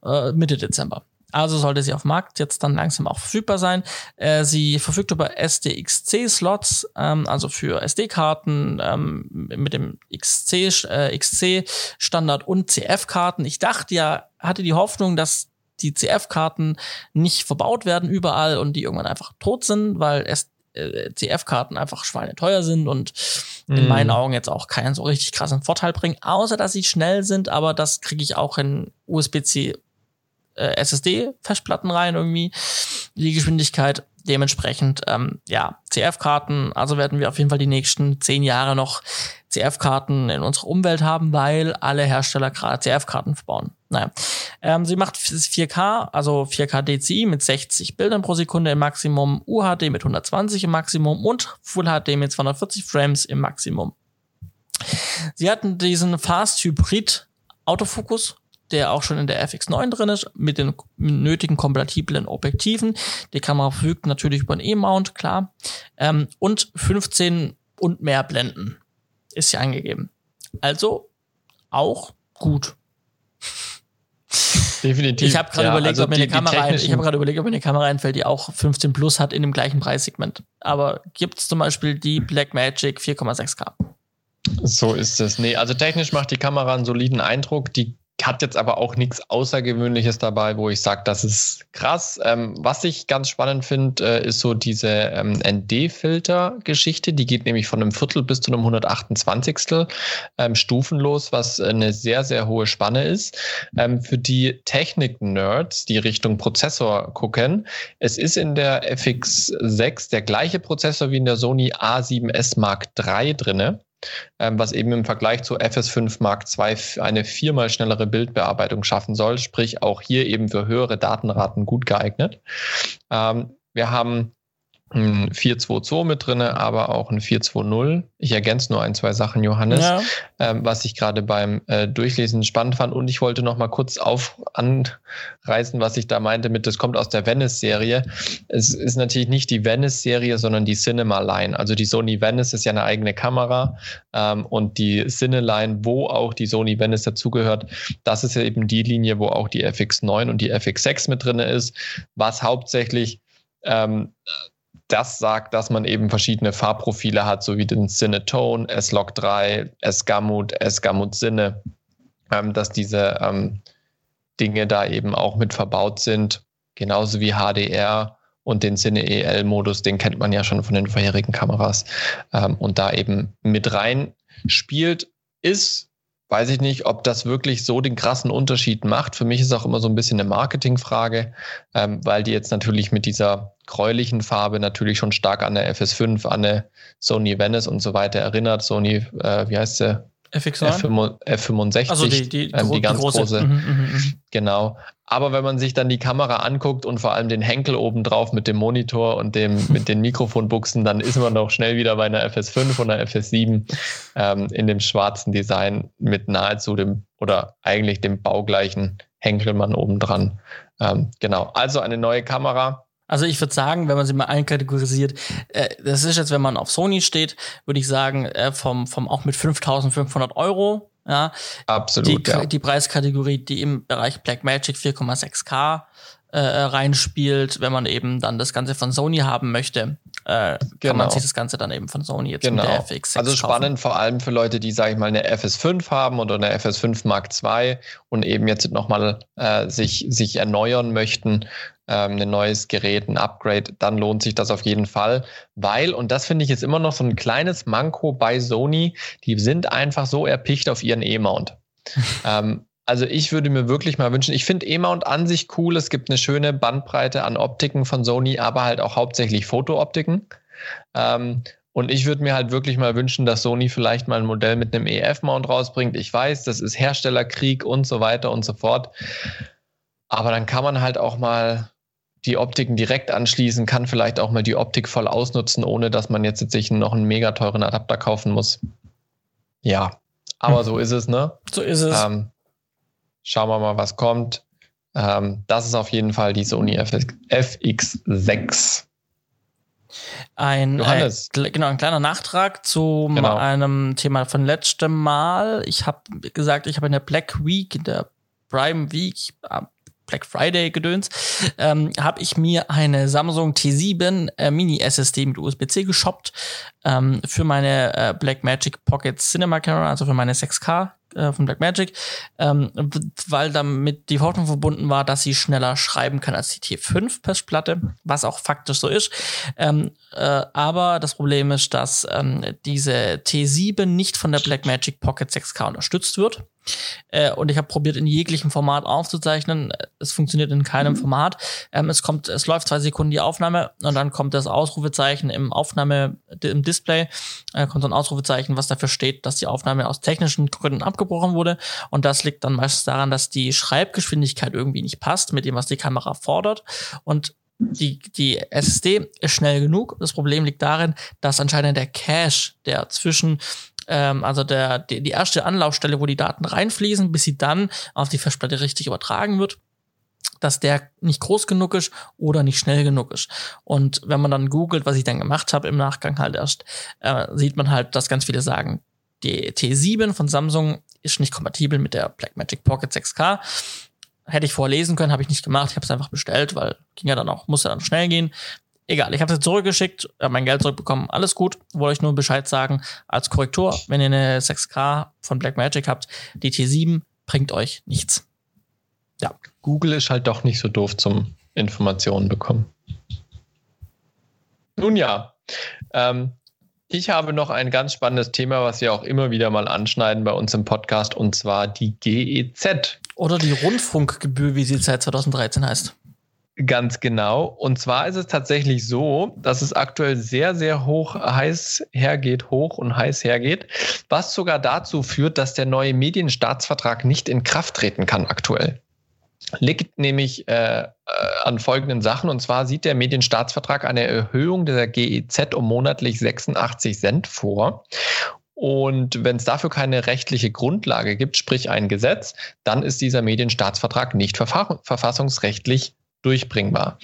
äh, Mitte Dezember. Also sollte sie auf Markt jetzt dann langsam auch verfügbar sein. Äh, sie verfügt über SDXC-Slots, ähm, also für SD-Karten ähm, mit dem XC, äh, XC-Standard und CF-Karten. Ich dachte ja, hatte die Hoffnung, dass die CF-Karten nicht verbaut werden überall und die irgendwann einfach tot sind, weil es äh, CF-Karten einfach schweineteuer sind und mm. in mhm. meinen Augen jetzt auch keinen so richtig krassen Vorteil bringen, außer dass sie schnell sind, aber das kriege ich auch in USB-C äh, SSD-Festplatten rein irgendwie, die Geschwindigkeit. Dementsprechend, ähm, ja, CF-Karten, also werden wir auf jeden Fall die nächsten zehn Jahre noch CF-Karten in unserer Umwelt haben, weil alle Hersteller gerade CF-Karten verbauen. Naja. Ähm, sie macht 4K, also 4K DCI mit 60 Bildern pro Sekunde im Maximum, UHD mit 120 im Maximum und Full HD mit 240 Frames im Maximum. Sie hatten diesen Fast Hybrid Autofokus der auch schon in der FX9 drin ist, mit den nötigen kompatiblen Objektiven. Die Kamera verfügt natürlich über einen E-Mount, klar. Ähm, und 15 und mehr Blenden ist hier angegeben. Also auch gut. Definitiv. Ich habe gerade ja, überlegt, also ob mir eine Kamera ich habe gerade überlegt, ob mir eine Kamera einfällt, die auch 15 plus hat in dem gleichen Preissegment. Aber gibt es zum Beispiel die Blackmagic 4,6K? So ist es. Nee, also technisch macht die Kamera einen soliden Eindruck. Die hat jetzt aber auch nichts Außergewöhnliches dabei, wo ich sage, das ist krass. Ähm, was ich ganz spannend finde, äh, ist so diese ähm, ND-Filter-Geschichte. Die geht nämlich von einem Viertel bis zu einem 128. Ähm, stufenlos, was eine sehr, sehr hohe Spanne ist. Ähm, für die Technik-Nerds, die Richtung Prozessor gucken, es ist in der FX6 der gleiche Prozessor wie in der Sony A7S Mark III drinne was eben im Vergleich zu FS5 Mark II eine viermal schnellere Bildbearbeitung schaffen soll, sprich auch hier eben für höhere Datenraten gut geeignet. Ähm, wir haben ein 422 mit drin, aber auch ein 420. Ich ergänze nur ein, zwei Sachen, Johannes, ja. ähm, was ich gerade beim äh, Durchlesen spannend fand. Und ich wollte noch mal kurz auf anreißen, was ich da meinte mit, das kommt aus der Venice-Serie. Es ist natürlich nicht die Venice-Serie, sondern die Cinema-Line. Also die Sony Venice ist ja eine eigene Kamera ähm, und die Cine-Line, wo auch die Sony Venice dazugehört, das ist ja eben die Linie, wo auch die FX9 und die FX6 mit drin ist, was hauptsächlich ähm, das sagt, dass man eben verschiedene Farbprofile hat, so wie den Cinetone, S-Log 3, S-Gamut, S-Gamut Sinne, ähm, dass diese ähm, Dinge da eben auch mit verbaut sind, genauso wie HDR und den Cine EL-Modus, den kennt man ja schon von den vorherigen Kameras ähm, und da eben mit rein spielt, ist weiß ich nicht, ob das wirklich so den krassen Unterschied macht. Für mich ist auch immer so ein bisschen eine Marketingfrage, ähm, weil die jetzt natürlich mit dieser gräulichen Farbe natürlich schon stark an der FS5, an der Sony Venice und so weiter erinnert. Sony, äh, wie heißt sie? FX9? F65, also die, die, ähm, die ganz große. große. Mhm, mhm, mhm. Genau. Aber wenn man sich dann die Kamera anguckt und vor allem den Henkel oben drauf mit dem Monitor und dem, mit den Mikrofonbuchsen, dann ist man doch schnell wieder bei einer FS5 oder FS7 ähm, in dem schwarzen Design mit nahezu dem oder eigentlich dem baugleichen Henkelmann oben dran. Ähm, genau. Also eine neue Kamera also ich würde sagen, wenn man sie mal einkategorisiert, äh, das ist jetzt, wenn man auf Sony steht, würde ich sagen, äh, vom, vom auch mit 5500 Euro, ja. Absolut. Die, ja. die Preiskategorie, die im Bereich Blackmagic 4,6K äh, reinspielt, wenn man eben dann das Ganze von Sony haben möchte, äh, genau. kann man genau. sich das Ganze dann eben von Sony jetzt genau. mit der FX6 Also spannend kaufen. vor allem für Leute, die, sage ich mal, eine FS5 haben oder eine FS5 Mark II und eben jetzt nochmal äh, sich, sich erneuern möchten, ähm, ein neues Gerät, ein Upgrade, dann lohnt sich das auf jeden Fall, weil, und das finde ich jetzt immer noch so ein kleines Manko bei Sony, die sind einfach so erpicht auf ihren E-Mount. ähm, also ich würde mir wirklich mal wünschen, ich finde E-Mount an sich cool, es gibt eine schöne Bandbreite an Optiken von Sony, aber halt auch hauptsächlich Fotooptiken. Ähm, und ich würde mir halt wirklich mal wünschen, dass Sony vielleicht mal ein Modell mit einem EF-Mount rausbringt. Ich weiß, das ist Herstellerkrieg und so weiter und so fort. Aber dann kann man halt auch mal die Optiken direkt anschließen, kann vielleicht auch mal die Optik voll ausnutzen, ohne dass man jetzt sich noch einen mega teuren Adapter kaufen muss. Ja, aber hm. so ist es, ne? So ist es. Ähm, schauen wir mal, was kommt. Ähm, das ist auf jeden Fall die Sony FX6. Ein, Johannes. Äh, genau, ein kleiner Nachtrag zu genau. einem Thema von letztem Mal. Ich habe gesagt, ich habe in der Black Week, in der Prime Week, Black Friday Gedöns, ähm, habe ich mir eine Samsung T7 äh, Mini SSD mit USB-C geshoppt ähm, für meine äh, Blackmagic Pocket Cinema Camera, also für meine 6K äh, von Blackmagic, ähm, weil damit die Hoffnung verbunden war, dass sie schneller schreiben kann als die T5-Festplatte, was auch faktisch so ist. Ähm, äh, aber das Problem ist, dass ähm, diese T7 nicht von der Blackmagic Pocket 6K unterstützt wird. Äh, und ich habe probiert, in jeglichem Format aufzuzeichnen. Es funktioniert in keinem mhm. Format. Ähm, es kommt, es läuft zwei Sekunden die Aufnahme und dann kommt das Ausrufezeichen im Aufnahme, im Display, äh, kommt so ein Ausrufezeichen, was dafür steht, dass die Aufnahme aus technischen Gründen abgebrochen wurde. Und das liegt dann meistens daran, dass die Schreibgeschwindigkeit irgendwie nicht passt mit dem, was die Kamera fordert. Und die, die SSD ist schnell genug. Das Problem liegt darin, dass anscheinend der Cache, der zwischen ähm, also der, die, die erste Anlaufstelle, wo die Daten reinfließen, bis sie dann auf die Festplatte richtig übertragen wird, dass der nicht groß genug ist oder nicht schnell genug ist. Und wenn man dann googelt, was ich dann gemacht habe im Nachgang halt erst, äh, sieht man halt, dass ganz viele sagen, die T7 von Samsung ist nicht kompatibel mit der Blackmagic Pocket 6K. Hätte ich vorlesen können, habe ich nicht gemacht. Ich habe es einfach bestellt, weil ging ja dann auch, musste dann schnell gehen. Egal, ich habe es zurückgeschickt, habe mein Geld zurückbekommen, alles gut. Wollte ich nur Bescheid sagen als Korrektur, wenn ihr eine 6K von Blackmagic habt, die T7 bringt euch nichts. Ja. Google ist halt doch nicht so doof zum Informationen bekommen. Nun ja, ähm, ich habe noch ein ganz spannendes Thema, was wir auch immer wieder mal anschneiden bei uns im Podcast, und zwar die GEZ. Oder die Rundfunkgebühr, wie sie seit 2013 heißt. Ganz genau. Und zwar ist es tatsächlich so, dass es aktuell sehr, sehr hoch heiß hergeht, hoch und heiß hergeht, was sogar dazu führt, dass der neue Medienstaatsvertrag nicht in Kraft treten kann aktuell. Liegt nämlich äh, äh, an folgenden Sachen. Und zwar sieht der Medienstaatsvertrag eine Erhöhung der GEZ um monatlich 86 Cent vor. Und wenn es dafür keine rechtliche Grundlage gibt, sprich ein Gesetz, dann ist dieser Medienstaatsvertrag nicht verfassungsrechtlich durchbringbar.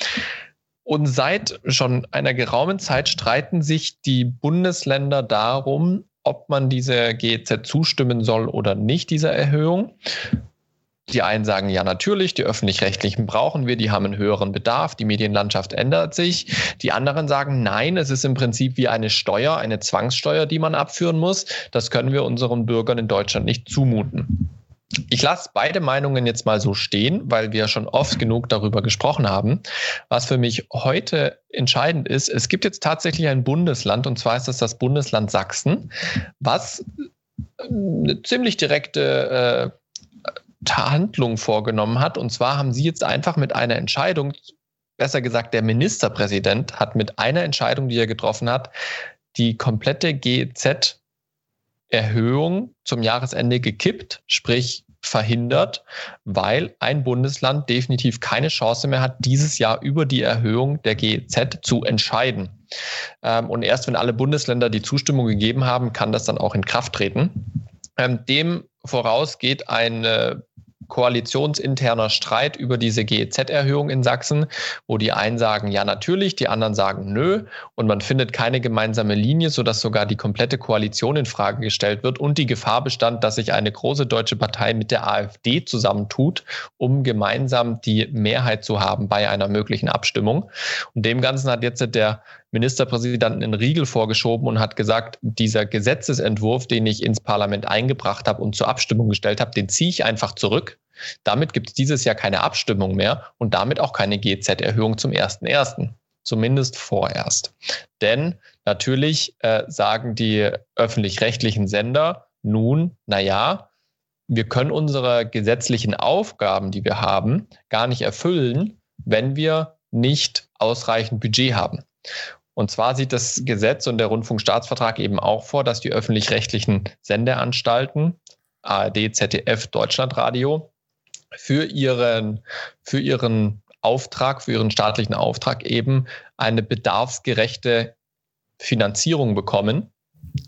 Und seit schon einer geraumen Zeit streiten sich die Bundesländer darum, ob man dieser GEZ zustimmen soll oder nicht, dieser Erhöhung. Die einen sagen, ja, natürlich, die öffentlich-rechtlichen brauchen wir, die haben einen höheren Bedarf, die Medienlandschaft ändert sich. Die anderen sagen, nein, es ist im Prinzip wie eine Steuer, eine Zwangssteuer, die man abführen muss. Das können wir unseren Bürgern in Deutschland nicht zumuten. Ich lasse beide Meinungen jetzt mal so stehen, weil wir schon oft genug darüber gesprochen haben. Was für mich heute entscheidend ist, es gibt jetzt tatsächlich ein Bundesland, und zwar ist das das Bundesland Sachsen, was eine ziemlich direkte äh, Handlung vorgenommen hat. Und zwar haben sie jetzt einfach mit einer Entscheidung, besser gesagt, der Ministerpräsident hat mit einer Entscheidung, die er getroffen hat, die komplette GEZ-Erhöhung zum Jahresende gekippt, sprich verhindert, weil ein Bundesland definitiv keine Chance mehr hat, dieses Jahr über die Erhöhung der GEZ zu entscheiden. Ähm, und erst wenn alle Bundesländer die Zustimmung gegeben haben, kann das dann auch in Kraft treten. Ähm, dem voraus geht eine koalitionsinterner Streit über diese GEZ-Erhöhung in Sachsen, wo die einen sagen, ja natürlich, die anderen sagen, nö, und man findet keine gemeinsame Linie, sodass sogar die komplette Koalition in Frage gestellt wird und die Gefahr bestand, dass sich eine große deutsche Partei mit der AfD zusammentut, um gemeinsam die Mehrheit zu haben bei einer möglichen Abstimmung. Und dem Ganzen hat jetzt der Ministerpräsidenten in Riegel vorgeschoben und hat gesagt, dieser Gesetzesentwurf, den ich ins Parlament eingebracht habe und zur Abstimmung gestellt habe, den ziehe ich einfach zurück. Damit gibt es dieses Jahr keine Abstimmung mehr und damit auch keine GZ-Erhöhung zum 1.1. Zumindest vorerst. Denn natürlich äh, sagen die öffentlich-rechtlichen Sender nun, naja, wir können unsere gesetzlichen Aufgaben, die wir haben, gar nicht erfüllen, wenn wir nicht ausreichend Budget haben. Und zwar sieht das Gesetz und der Rundfunkstaatsvertrag eben auch vor, dass die öffentlich-rechtlichen Sendeanstalten, ARD, ZDF, Deutschlandradio, für ihren, für ihren Auftrag, für ihren staatlichen Auftrag eben eine bedarfsgerechte Finanzierung bekommen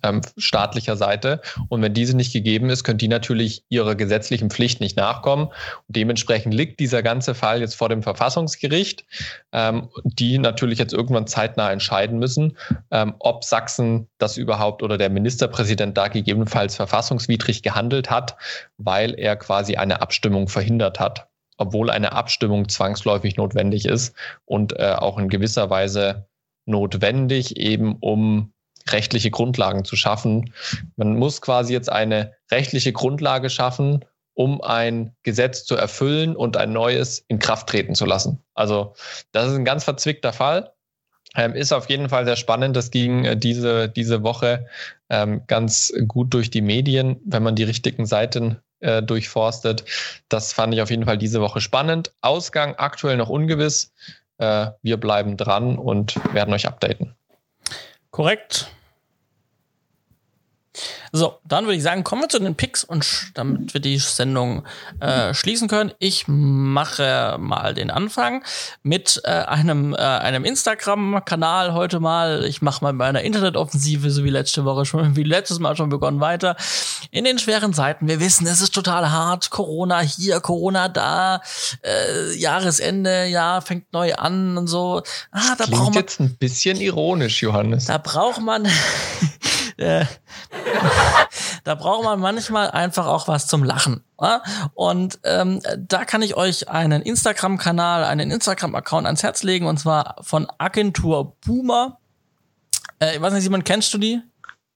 ähm, staatlicher Seite. Und wenn diese nicht gegeben ist, können die natürlich ihrer gesetzlichen Pflicht nicht nachkommen. Und dementsprechend liegt dieser ganze Fall jetzt vor dem Verfassungsgericht, ähm, die natürlich jetzt irgendwann zeitnah entscheiden müssen, ähm, ob Sachsen das überhaupt oder der Ministerpräsident da gegebenenfalls verfassungswidrig gehandelt hat, weil er quasi eine Abstimmung verhindert hat obwohl eine Abstimmung zwangsläufig notwendig ist und äh, auch in gewisser Weise notwendig, eben um rechtliche Grundlagen zu schaffen. Man muss quasi jetzt eine rechtliche Grundlage schaffen, um ein Gesetz zu erfüllen und ein neues in Kraft treten zu lassen. Also das ist ein ganz verzwickter Fall. Ähm, ist auf jeden Fall sehr spannend. Das ging äh, diese, diese Woche ähm, ganz gut durch die Medien, wenn man die richtigen Seiten äh, durchforstet. Das fand ich auf jeden Fall diese Woche spannend. Ausgang aktuell noch ungewiss. Äh, wir bleiben dran und werden euch updaten. Korrekt. So, dann würde ich sagen, kommen wir zu den Picks und damit wir die Sendung äh, schließen können. Ich mache mal den Anfang mit äh, einem, äh, einem Instagram-Kanal heute mal. Ich mache mal meine Internetoffensive, so wie letzte Woche schon, wie letztes Mal schon begonnen, weiter. In den schweren Zeiten. Wir wissen, es ist total hart. Corona hier, Corona da, äh, Jahresende, ja, fängt neu an und so. Ah, da braucht man jetzt ein bisschen ironisch, Johannes. Da braucht man äh, da braucht man manchmal einfach auch was zum Lachen. Ja? Und ähm, da kann ich euch einen Instagram-Kanal, einen Instagram-Account ans Herz legen, und zwar von Agentur Boomer. Äh, ich weiß nicht, Simon, kennst du die?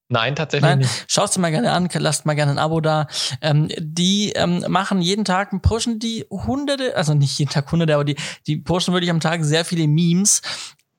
Nein, tatsächlich Nein. nicht. Schaust du mal gerne an, lasst mal gerne ein Abo da. Ähm, die ähm, machen jeden Tag, pushen die hunderte, also nicht jeden Tag hunderte, aber die, die pushen wirklich am Tag sehr viele Memes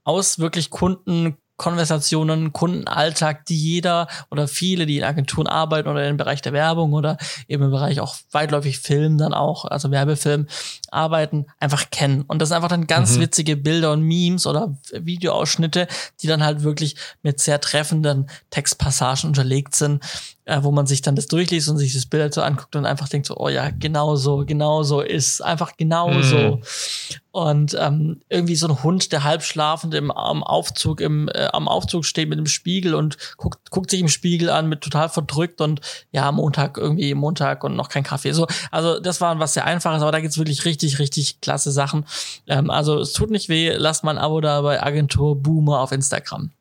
aus wirklich Kunden, Konversationen, Kundenalltag, die jeder oder viele, die in Agenturen arbeiten oder im Bereich der Werbung oder eben im Bereich auch weitläufig Film dann auch, also Werbefilm arbeiten, einfach kennen. Und das sind einfach dann ganz mhm. witzige Bilder und Memes oder Videoausschnitte, die dann halt wirklich mit sehr treffenden Textpassagen unterlegt sind. Äh, wo man sich dann das durchliest und sich das Bild so anguckt und einfach denkt so, oh ja, genau so, genau so ist, einfach genau mhm. so. Und ähm, irgendwie so ein Hund, der halb schlafend im, am Aufzug, im, äh, am Aufzug steht mit dem Spiegel und guckt, guckt sich im Spiegel an mit total verdrückt und ja, Montag irgendwie Montag und noch kein Kaffee. So, also das war was sehr einfaches, aber da gibt's wirklich richtig, richtig klasse Sachen. Ähm, also es tut nicht weh, lasst mal ein Abo da bei Agentur Boomer auf Instagram.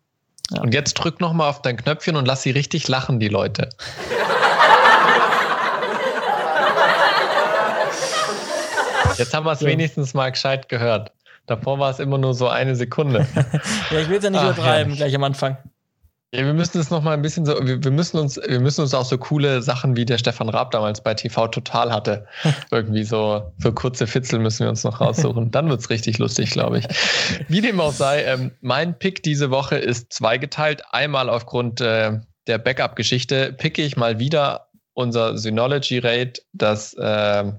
Ja. Und jetzt drück noch mal auf dein Knöpfchen und lass sie richtig lachen, die Leute. Jetzt haben wir es ja. wenigstens mal gescheit gehört. Davor war es immer nur so eine Sekunde. ja, ich will es ja nicht Ach, übertreiben, ja. gleich am Anfang. Ja, wir müssen es noch mal ein bisschen so, wir, wir, müssen uns, wir müssen uns auch so coole Sachen wie der Stefan Raab damals bei TV Total hatte. Irgendwie so, so kurze Fitzel müssen wir uns noch raussuchen. Dann wird es richtig lustig, glaube ich. Wie dem auch sei, ähm, mein Pick diese Woche ist zweigeteilt. Einmal aufgrund äh, der Backup-Geschichte picke ich mal wieder unser Synology Rate, das äh,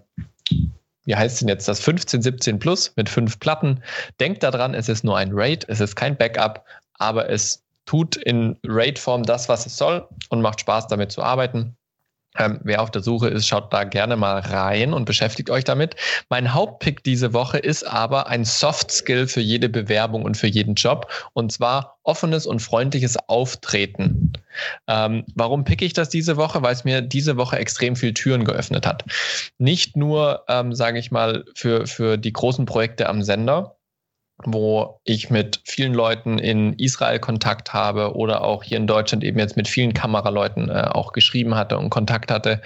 wie heißt denn jetzt das 1517 Plus mit fünf Platten. Denkt daran, es ist nur ein RAID, es ist kein Backup, aber es tut in RAID-Form das, was es soll und macht Spaß damit zu arbeiten. Ähm, wer auf der Suche ist, schaut da gerne mal rein und beschäftigt euch damit. Mein Hauptpick diese Woche ist aber ein Soft Skill für jede Bewerbung und für jeden Job und zwar offenes und freundliches Auftreten. Ähm, warum picke ich das diese Woche? Weil es mir diese Woche extrem viel Türen geöffnet hat. Nicht nur, ähm, sage ich mal, für, für die großen Projekte am Sender, wo ich mit vielen Leuten in Israel Kontakt habe oder auch hier in Deutschland eben jetzt mit vielen Kameraleuten äh, auch geschrieben hatte und Kontakt hatte,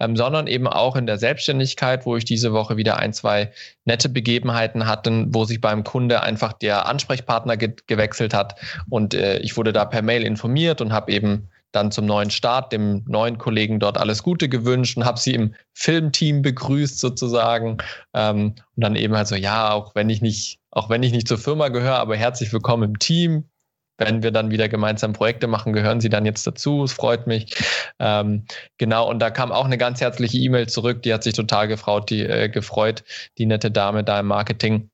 ähm, sondern eben auch in der Selbstständigkeit, wo ich diese Woche wieder ein, zwei nette Begebenheiten hatte, wo sich beim Kunde einfach der Ansprechpartner ge gewechselt hat und äh, ich wurde da per Mail informiert und habe eben dann zum neuen Start, dem neuen Kollegen dort alles Gute gewünscht und habe sie im Filmteam begrüßt sozusagen. Ähm, und dann eben halt so, ja, auch wenn ich nicht auch wenn ich nicht zur Firma gehöre, aber herzlich willkommen im Team. Wenn wir dann wieder gemeinsam Projekte machen, gehören Sie dann jetzt dazu. Es freut mich. Ähm, genau, und da kam auch eine ganz herzliche E-Mail zurück. Die hat sich total gefreut, die, äh, gefreut, die nette Dame da im Marketing.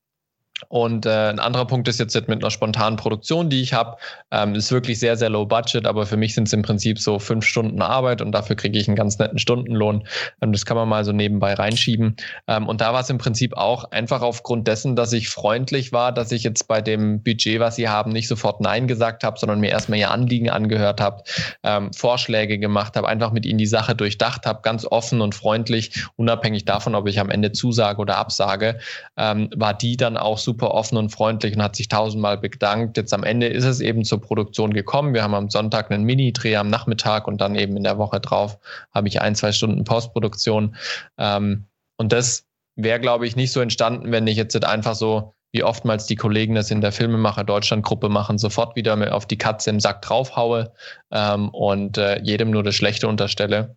Und äh, ein anderer Punkt ist jetzt mit einer spontanen Produktion, die ich habe. Ähm, ist wirklich sehr, sehr low budget, aber für mich sind es im Prinzip so fünf Stunden Arbeit und dafür kriege ich einen ganz netten Stundenlohn. Ähm, das kann man mal so nebenbei reinschieben. Ähm, und da war es im Prinzip auch einfach aufgrund dessen, dass ich freundlich war, dass ich jetzt bei dem Budget, was sie haben, nicht sofort Nein gesagt habe, sondern mir erstmal ihr Anliegen angehört habe, ähm, Vorschläge gemacht habe, einfach mit ihnen die Sache durchdacht habe, ganz offen und freundlich, unabhängig davon, ob ich am Ende zusage oder absage, ähm, war die dann auch so super offen und freundlich und hat sich tausendmal bedankt. Jetzt am Ende ist es eben zur Produktion gekommen. Wir haben am Sonntag einen Mini-Dreh am Nachmittag und dann eben in der Woche drauf habe ich ein, zwei Stunden Postproduktion. Ähm, und das wäre, glaube ich, nicht so entstanden, wenn ich jetzt einfach so wie oftmals die Kollegen das in der Filmemacher Deutschland-Gruppe machen, sofort wieder auf die Katze im Sack draufhaue ähm, und äh, jedem nur das Schlechte unterstelle.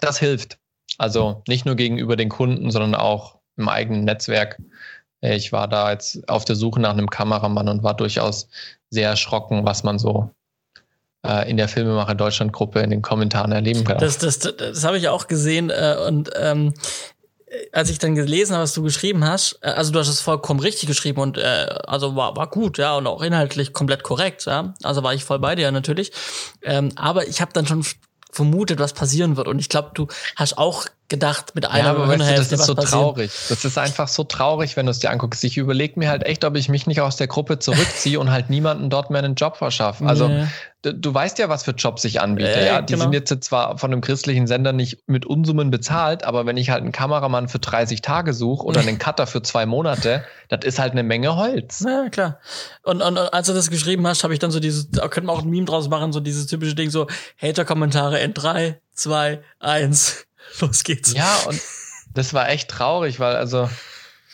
Das hilft. Also nicht nur gegenüber den Kunden, sondern auch im eigenen Netzwerk ich war da jetzt auf der Suche nach einem Kameramann und war durchaus sehr erschrocken, was man so äh, in der Filmemacher Deutschland Gruppe in den Kommentaren erleben kann. Das, das, das, das habe ich auch gesehen äh, und ähm, als ich dann gelesen habe, was du geschrieben hast, äh, also du hast es vollkommen richtig geschrieben und äh, also war, war gut, ja, und auch inhaltlich komplett korrekt, ja. Also war ich voll bei dir natürlich. Ähm, aber ich habe dann schon vermutet, was passieren wird. Und ich glaube, du hast auch gedacht mit einer ja, aber weißt du, das ist so passieren. traurig. Das ist einfach so traurig, wenn du es dir anguckst. Ich überlege mir halt echt, ob ich mich nicht aus der Gruppe zurückziehe und halt niemanden dort mehr einen Job verschaffe. Also nee. du, du, weißt ja, was für Jobs ich anbiete. Äh, ja, die genau. sind jetzt zwar von einem christlichen Sender nicht mit Unsummen bezahlt, aber wenn ich halt einen Kameramann für 30 Tage suche oder einen Cutter für zwei Monate, das ist halt eine Menge Holz. Ja, klar. Und, und, und als du das geschrieben hast, habe ich dann so dieses, da könnte man auch ein Meme draus machen, so dieses typische Ding, so Hater-Kommentare in drei, zwei, eins. Los geht's. Ja, und das war echt traurig, weil also,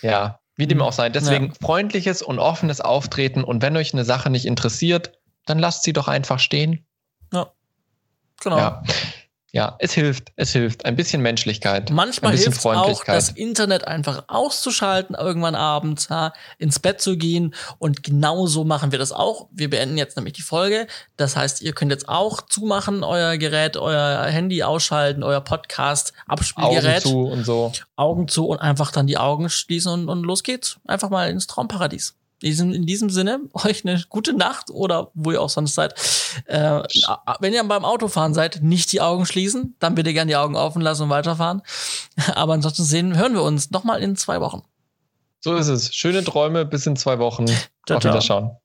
ja, wie dem mhm. auch sei. Deswegen ja. freundliches und offenes Auftreten und wenn euch eine Sache nicht interessiert, dann lasst sie doch einfach stehen. Ja. Genau. Ja. Ja, es hilft, es hilft. Ein bisschen Menschlichkeit. Manchmal ein hilft auch, das Internet einfach auszuschalten, irgendwann abends, ha, ins Bett zu gehen. Und genau so machen wir das auch. Wir beenden jetzt nämlich die Folge. Das heißt, ihr könnt jetzt auch zumachen, euer Gerät, euer Handy ausschalten, euer Podcast, Abspielgerät. Augen zu und so. Augen zu und einfach dann die Augen schließen und, und los geht's. Einfach mal ins Traumparadies. in diesem Sinne, euch eine gute Nacht oder wo ihr auch sonst seid. Äh, wenn ihr beim Autofahren seid, nicht die Augen schließen, dann bitte gerne die Augen offen lassen und weiterfahren. Aber ansonsten sehen, hören wir uns nochmal in zwei Wochen. So ist es. Schöne Träume bis in zwei Wochen. Auf Wiederschauen.